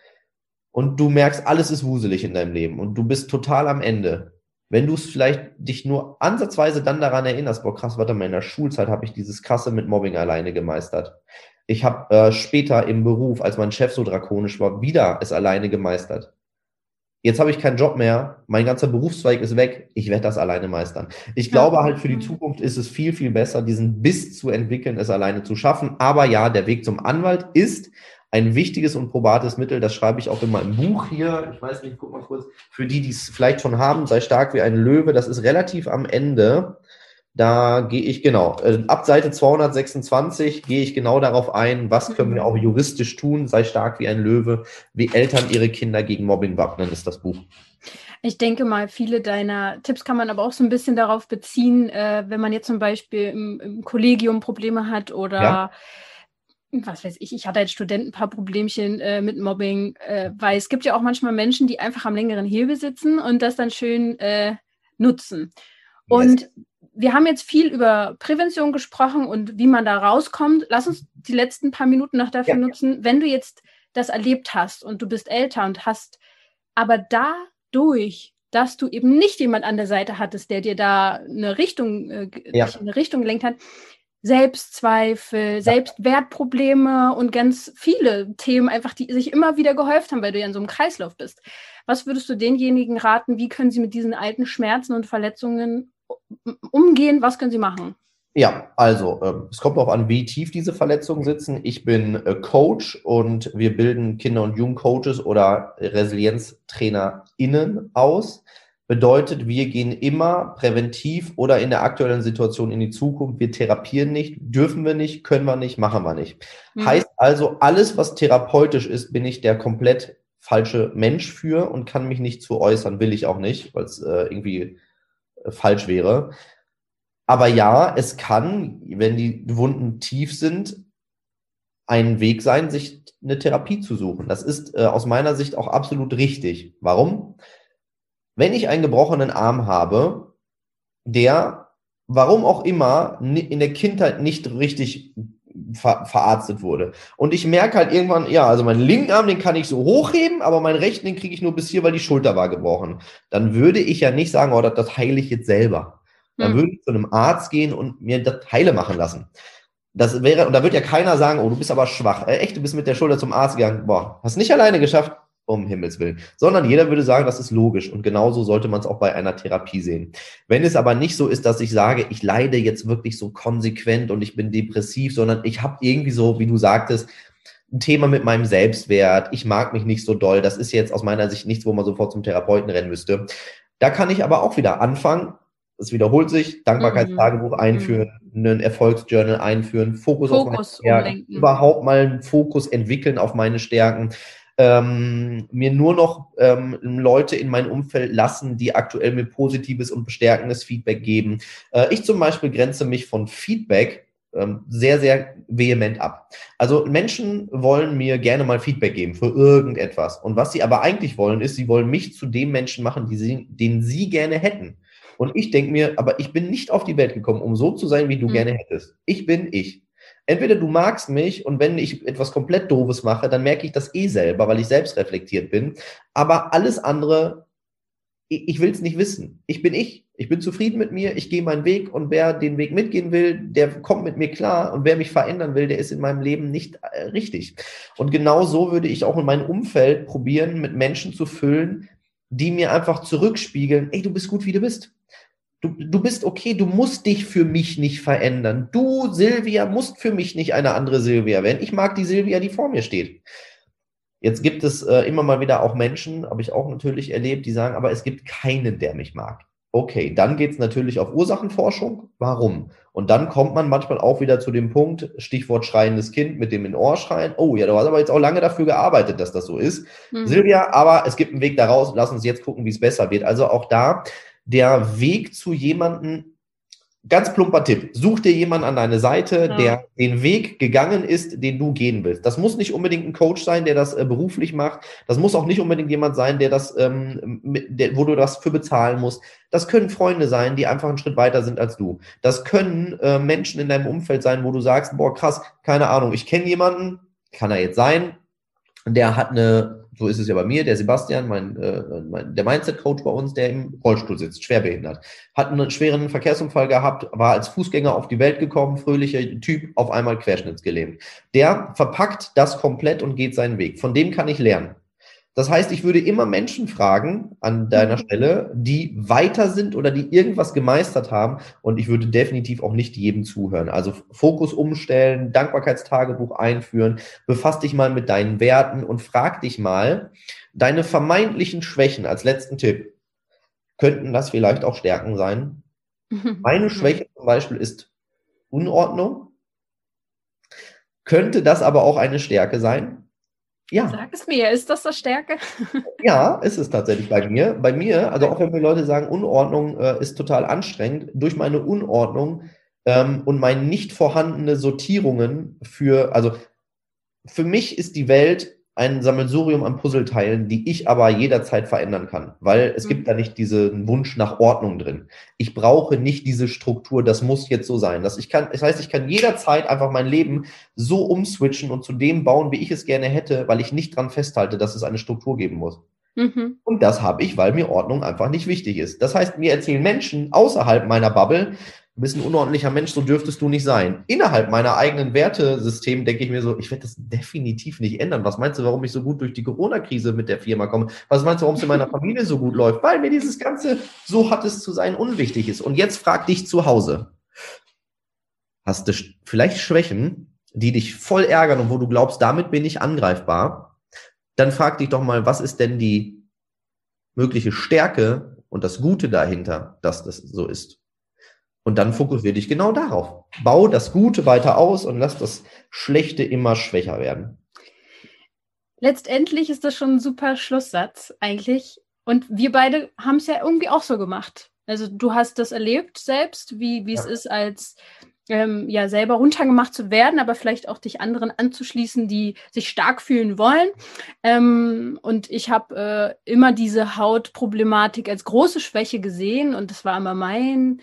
Und du merkst, alles ist wuselig in deinem Leben und du bist total am Ende. Wenn du es vielleicht dich nur ansatzweise dann daran erinnerst, boah krass, warte mal, in der Schulzeit habe ich dieses krasse mit Mobbing alleine gemeistert. Ich habe äh, später im Beruf, als mein Chef so drakonisch war, wieder es alleine gemeistert. Jetzt habe ich keinen Job mehr, mein ganzer Berufszweig ist weg, ich werde das alleine meistern. Ich glaube halt, für die Zukunft ist es viel, viel besser, diesen Biss zu entwickeln, es alleine zu schaffen. Aber ja, der Weg zum Anwalt ist ein wichtiges und probates Mittel. Das schreibe ich auch in meinem Buch hier. Ich weiß nicht, guck mal kurz. Für die, die es vielleicht schon haben, sei stark wie ein Löwe. Das ist relativ am Ende. Da gehe ich genau, äh, ab Seite 226 gehe ich genau darauf ein, was können wir mhm. auch juristisch tun, sei stark wie ein Löwe, wie Eltern ihre Kinder gegen Mobbing wappnen, ist das Buch. Ich denke mal, viele deiner Tipps kann man aber auch so ein bisschen darauf beziehen, äh, wenn man jetzt zum Beispiel im, im Kollegium Probleme hat oder ja was weiß ich, ich hatte als Student ein paar Problemchen äh, mit Mobbing, äh, weil es gibt ja auch manchmal Menschen, die einfach am längeren Hebel sitzen und das dann schön äh, nutzen. Und yes wir haben jetzt viel über Prävention gesprochen und wie man da rauskommt. Lass uns die letzten paar Minuten noch dafür ja. nutzen, wenn du jetzt das erlebt hast und du bist älter und hast aber dadurch, dass du eben nicht jemand an der Seite hattest, der dir da eine Richtung, äh, ja. eine Richtung gelenkt hat, Selbstzweifel. Selbstwertprobleme und ganz viele Themen einfach, die sich immer wieder gehäuft haben, weil du ja in so einem Kreislauf bist. Was würdest du denjenigen raten? Wie können sie mit diesen alten Schmerzen und Verletzungen umgehen? Was können Sie machen? Ja, also äh, es kommt darauf an, wie tief diese Verletzungen sitzen. Ich bin äh, Coach und wir bilden Kinder- und Jugendcoaches oder ResilienztrainerInnen aus. Bedeutet, wir gehen immer präventiv oder in der aktuellen Situation in die Zukunft. Wir therapieren nicht, dürfen wir nicht, können wir nicht, machen wir nicht. Mhm. Heißt also, alles, was therapeutisch ist, bin ich der komplett falsche Mensch für und kann mich nicht zu äußern, will ich auch nicht, weil es äh, irgendwie falsch wäre. Aber ja, es kann, wenn die Wunden tief sind, ein Weg sein, sich eine Therapie zu suchen. Das ist äh, aus meiner Sicht auch absolut richtig. Warum? Wenn ich einen gebrochenen Arm habe, der, warum auch immer, in der Kindheit nicht richtig ver verarztet wurde. Und ich merke halt irgendwann, ja, also meinen linken Arm, den kann ich so hochheben, aber meinen rechten, den kriege ich nur bis hier, weil die Schulter war gebrochen. Dann würde ich ja nicht sagen, oh, das, das heile ich jetzt selber. Dann hm. würde ich zu einem Arzt gehen und mir das heile machen lassen. Das wäre, und da wird ja keiner sagen, oh, du bist aber schwach. Äh, echt, du bist mit der Schulter zum Arzt gegangen. Boah, hast nicht alleine geschafft um Himmels Willen. Sondern jeder würde sagen, das ist logisch. Und genauso sollte man es auch bei einer Therapie sehen. Wenn es aber nicht so ist, dass ich sage, ich leide jetzt wirklich so konsequent und ich bin depressiv, sondern ich habe irgendwie so, wie du sagtest, ein Thema mit meinem Selbstwert, ich mag mich nicht so doll, das ist jetzt aus meiner Sicht nichts, wo man sofort zum Therapeuten rennen müsste. Da kann ich aber auch wieder anfangen, es wiederholt sich, Dankbarkeitstagebuch mhm. einführen, einen Erfolgsjournal einführen, Fokus, Fokus auf meine Stärken, überhaupt mal einen Fokus entwickeln auf meine Stärken ähm, mir nur noch ähm, Leute in mein Umfeld lassen, die aktuell mir positives und bestärkendes Feedback geben. Äh, ich zum Beispiel grenze mich von Feedback ähm, sehr, sehr vehement ab. Also Menschen wollen mir gerne mal Feedback geben für irgendetwas. Und was sie aber eigentlich wollen, ist, sie wollen mich zu dem Menschen machen, die sie, den sie gerne hätten. Und ich denke mir, aber ich bin nicht auf die Welt gekommen, um so zu sein, wie du mhm. gerne hättest. Ich bin ich. Entweder du magst mich und wenn ich etwas komplett Doofes mache, dann merke ich das eh selber, weil ich selbst reflektiert bin. Aber alles andere, ich, ich will es nicht wissen. Ich bin ich. Ich bin zufrieden mit mir, ich gehe meinen Weg und wer den Weg mitgehen will, der kommt mit mir klar und wer mich verändern will, der ist in meinem Leben nicht äh, richtig. Und genau so würde ich auch in meinem Umfeld probieren, mit Menschen zu füllen, die mir einfach zurückspiegeln, ey, du bist gut, wie du bist. Du, du bist okay, du musst dich für mich nicht verändern. Du, Silvia, musst für mich nicht eine andere Silvia werden. Ich mag die Silvia, die vor mir steht. Jetzt gibt es äh, immer mal wieder auch Menschen, habe ich auch natürlich erlebt, die sagen, aber es gibt keinen, der mich mag. Okay, dann geht es natürlich auf Ursachenforschung. Warum? Und dann kommt man manchmal auch wieder zu dem Punkt, Stichwort schreiendes Kind mit dem in Ohr schreien. Oh ja, du hast aber jetzt auch lange dafür gearbeitet, dass das so ist. Mhm. Silvia, aber es gibt einen Weg daraus. Lass uns jetzt gucken, wie es besser wird. Also auch da der Weg zu jemanden, ganz plumper Tipp, such dir jemanden an deine Seite, ja. der den Weg gegangen ist, den du gehen willst. Das muss nicht unbedingt ein Coach sein, der das äh, beruflich macht. Das muss auch nicht unbedingt jemand sein, der das, ähm, mit, der, wo du das für bezahlen musst. Das können Freunde sein, die einfach einen Schritt weiter sind als du. Das können äh, Menschen in deinem Umfeld sein, wo du sagst, boah, krass, keine Ahnung, ich kenne jemanden, kann er jetzt sein, der hat eine so ist es ja bei mir, der Sebastian, mein, äh, mein der Mindset-Coach bei uns, der im Rollstuhl sitzt, schwerbehindert, hat einen schweren Verkehrsunfall gehabt, war als Fußgänger auf die Welt gekommen, fröhlicher Typ, auf einmal querschnittsgelähmt. Der verpackt das komplett und geht seinen Weg. Von dem kann ich lernen. Das heißt, ich würde immer Menschen fragen an deiner mhm. Stelle, die weiter sind oder die irgendwas gemeistert haben. Und ich würde definitiv auch nicht jedem zuhören. Also Fokus umstellen, Dankbarkeitstagebuch einführen, befass dich mal mit deinen Werten und frag dich mal, deine vermeintlichen Schwächen als letzten Tipp, könnten das vielleicht auch Stärken sein? Meine Schwäche zum Beispiel ist Unordnung. Könnte das aber auch eine Stärke sein? Ja. Sag es mir, ist das das Stärke? ja, ist es tatsächlich bei mir. Bei mir, also auch wenn mir Leute sagen, Unordnung äh, ist total anstrengend, durch meine Unordnung ähm, und meine nicht vorhandene Sortierungen für, also für mich ist die Welt ein Sammelsurium an Puzzleteilen, die ich aber jederzeit verändern kann, weil es mhm. gibt da nicht diesen Wunsch nach Ordnung drin. Ich brauche nicht diese Struktur, das muss jetzt so sein. Das, ich kann, das heißt, ich kann jederzeit einfach mein Leben so umswitchen und zu dem bauen, wie ich es gerne hätte, weil ich nicht dran festhalte, dass es eine Struktur geben muss. Mhm. Und das habe ich, weil mir Ordnung einfach nicht wichtig ist. Das heißt, mir erzählen Menschen außerhalb meiner Bubble, du bist ein unordentlicher Mensch, so dürftest du nicht sein. Innerhalb meiner eigenen Wertesystem denke ich mir so, ich werde das definitiv nicht ändern. Was meinst du, warum ich so gut durch die Corona-Krise mit der Firma komme? Was meinst du, warum es in meiner Familie so gut läuft? Weil mir dieses ganze so hat es zu sein unwichtig ist. Und jetzt frag dich zu Hause. Hast du vielleicht Schwächen, die dich voll ärgern und wo du glaubst, damit bin ich angreifbar? Dann frag dich doch mal, was ist denn die mögliche Stärke und das Gute dahinter, dass das so ist? Und dann fokussiere dich genau darauf. Bau das Gute weiter aus und lass das Schlechte immer schwächer werden. Letztendlich ist das schon ein super Schlusssatz eigentlich. Und wir beide haben es ja irgendwie auch so gemacht. Also du hast das erlebt selbst, wie, wie ja. es ist, als ähm, ja selber runtergemacht zu werden, aber vielleicht auch dich anderen anzuschließen, die sich stark fühlen wollen. Ähm, und ich habe äh, immer diese Hautproblematik als große Schwäche gesehen und das war immer mein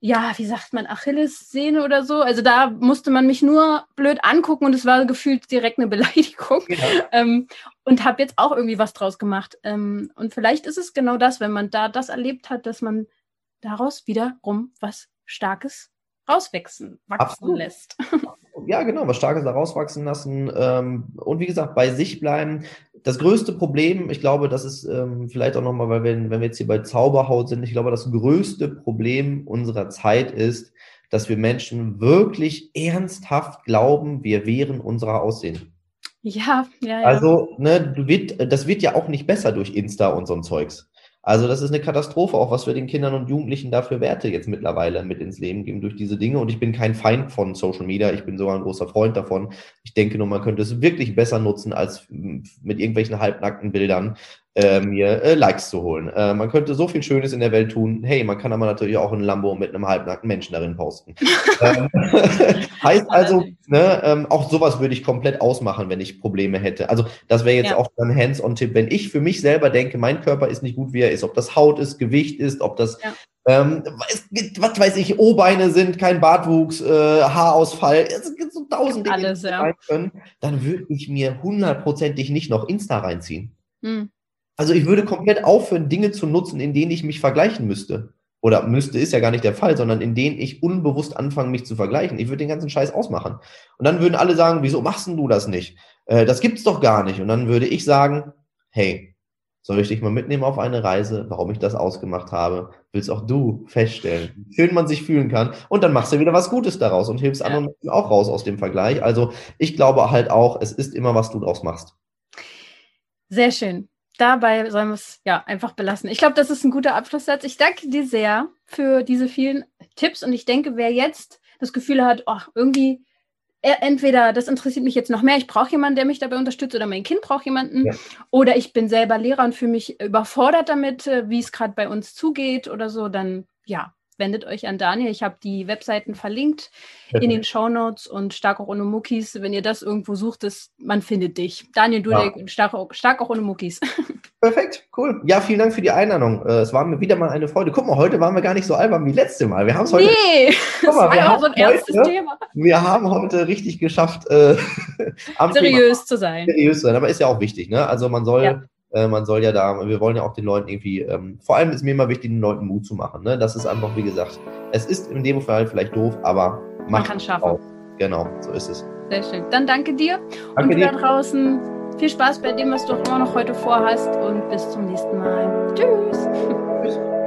ja, wie sagt man, Achilles-Szene oder so. Also da musste man mich nur blöd angucken und es war gefühlt direkt eine Beleidigung. Ja. Ähm, und habe jetzt auch irgendwie was draus gemacht. Ähm, und vielleicht ist es genau das, wenn man da das erlebt hat, dass man daraus wiederum was Starkes rauswachsen wachsen Absolut. lässt. Ja, genau, was Starkes da rauswachsen lassen. Ähm, und wie gesagt, bei sich bleiben. Das größte Problem, ich glaube, das ist ähm, vielleicht auch nochmal, weil wir, wenn wir jetzt hier bei Zauberhaut sind, ich glaube, das größte Problem unserer Zeit ist, dass wir Menschen wirklich ernsthaft glauben, wir wären unserer Aussehen. Ja, ja, ja. Also, ne, wird, das wird ja auch nicht besser durch Insta und so ein Zeugs. Also das ist eine Katastrophe, auch was wir den Kindern und Jugendlichen dafür Werte jetzt mittlerweile mit ins Leben geben durch diese Dinge. Und ich bin kein Feind von Social Media, ich bin sogar ein großer Freund davon. Ich denke nur, man könnte es wirklich besser nutzen, als mit irgendwelchen halbnackten Bildern äh, mir äh, Likes zu holen. Äh, man könnte so viel Schönes in der Welt tun. Hey, man kann aber natürlich auch ein Lambo mit einem halbnackten Menschen darin posten. ähm, heißt also, ne, ähm, auch sowas würde ich komplett ausmachen, wenn ich Probleme hätte. Also das wäre jetzt ja. auch ein Hands-on-Tipp. Wenn ich für mich selber denke, mein Körper ist nicht gut, wie er ist, ob das Haut ist, Gewicht ist, ob das ja ähm, es was weiß ich, O-Beine sind, kein Bartwuchs, äh, Haarausfall, es gibt so tausend Dinge, Alles, die ja. sein können, dann würde ich mir hundertprozentig nicht noch Insta reinziehen. Hm. Also ich würde komplett aufhören, Dinge zu nutzen, in denen ich mich vergleichen müsste. Oder müsste ist ja gar nicht der Fall, sondern in denen ich unbewusst anfange, mich zu vergleichen. Ich würde den ganzen Scheiß ausmachen. Und dann würden alle sagen, wieso machst denn du das nicht? Äh, das gibt's doch gar nicht. Und dann würde ich sagen, hey, soll ich dich mal mitnehmen auf eine Reise, warum ich das ausgemacht habe? Willst auch du feststellen, wie schön man sich fühlen kann. Und dann machst du wieder was Gutes daraus und hilfst Ja. anderen Menschen auch raus aus dem Vergleich. Also ich glaube halt auch, es ist immer, was du draus machst. Sehr schön. Dabei sollen wir es ja einfach belassen. Ich glaube, das ist ein guter Abschlusssatz. Ich danke dir sehr für diese vielen Tipps und ich denke, wer jetzt das Gefühl hat, oh, irgendwie entweder das interessiert mich jetzt noch mehr, ich brauche jemanden, der mich dabei unterstützt oder mein Kind braucht jemanden Ja. oder ich bin selber Lehrer und fühle mich überfordert damit, äh, wie es gerade bei uns zugeht oder so, dann ja, wendet euch an Daniel. Ich habe die Webseiten verlinkt in den Shownotes und Stark auch ohne Muckis. Wenn ihr das irgendwo sucht, ist, man findet dich. Daniel Dudek, stark, auch- stark auch ohne Muckis. Perfekt, cool. Ja, vielen Dank für die Einladung. Äh, Es war mir wieder mal eine Freude. Guck mal, heute waren wir gar nicht so albern wie letzte Mal. Wir haben es heute, Nee, das Guck mal, war wir ja auch haben so ein ernstes heute- Thema. wir haben heute richtig geschafft, äh, am Thema Seriös zu sein. seriös sein. Aber ist ja auch wichtig, ne? Also man soll, Ja. Äh, man soll ja da, wir wollen ja auch den Leuten irgendwie, ähm, vor allem ist mir immer wichtig, den Leuten Mut zu machen. Ne? Das ist einfach, wie gesagt, es ist in dem Fall vielleicht doof, aber Man kann es schaffen. auch. Genau, so ist es. Sehr schön. Dann danke dir Danke und du dir. da draußen. Viel Spaß bei dem, was du auch immer noch heute vorhast und bis zum nächsten Mal. Tschüss. Tschüss.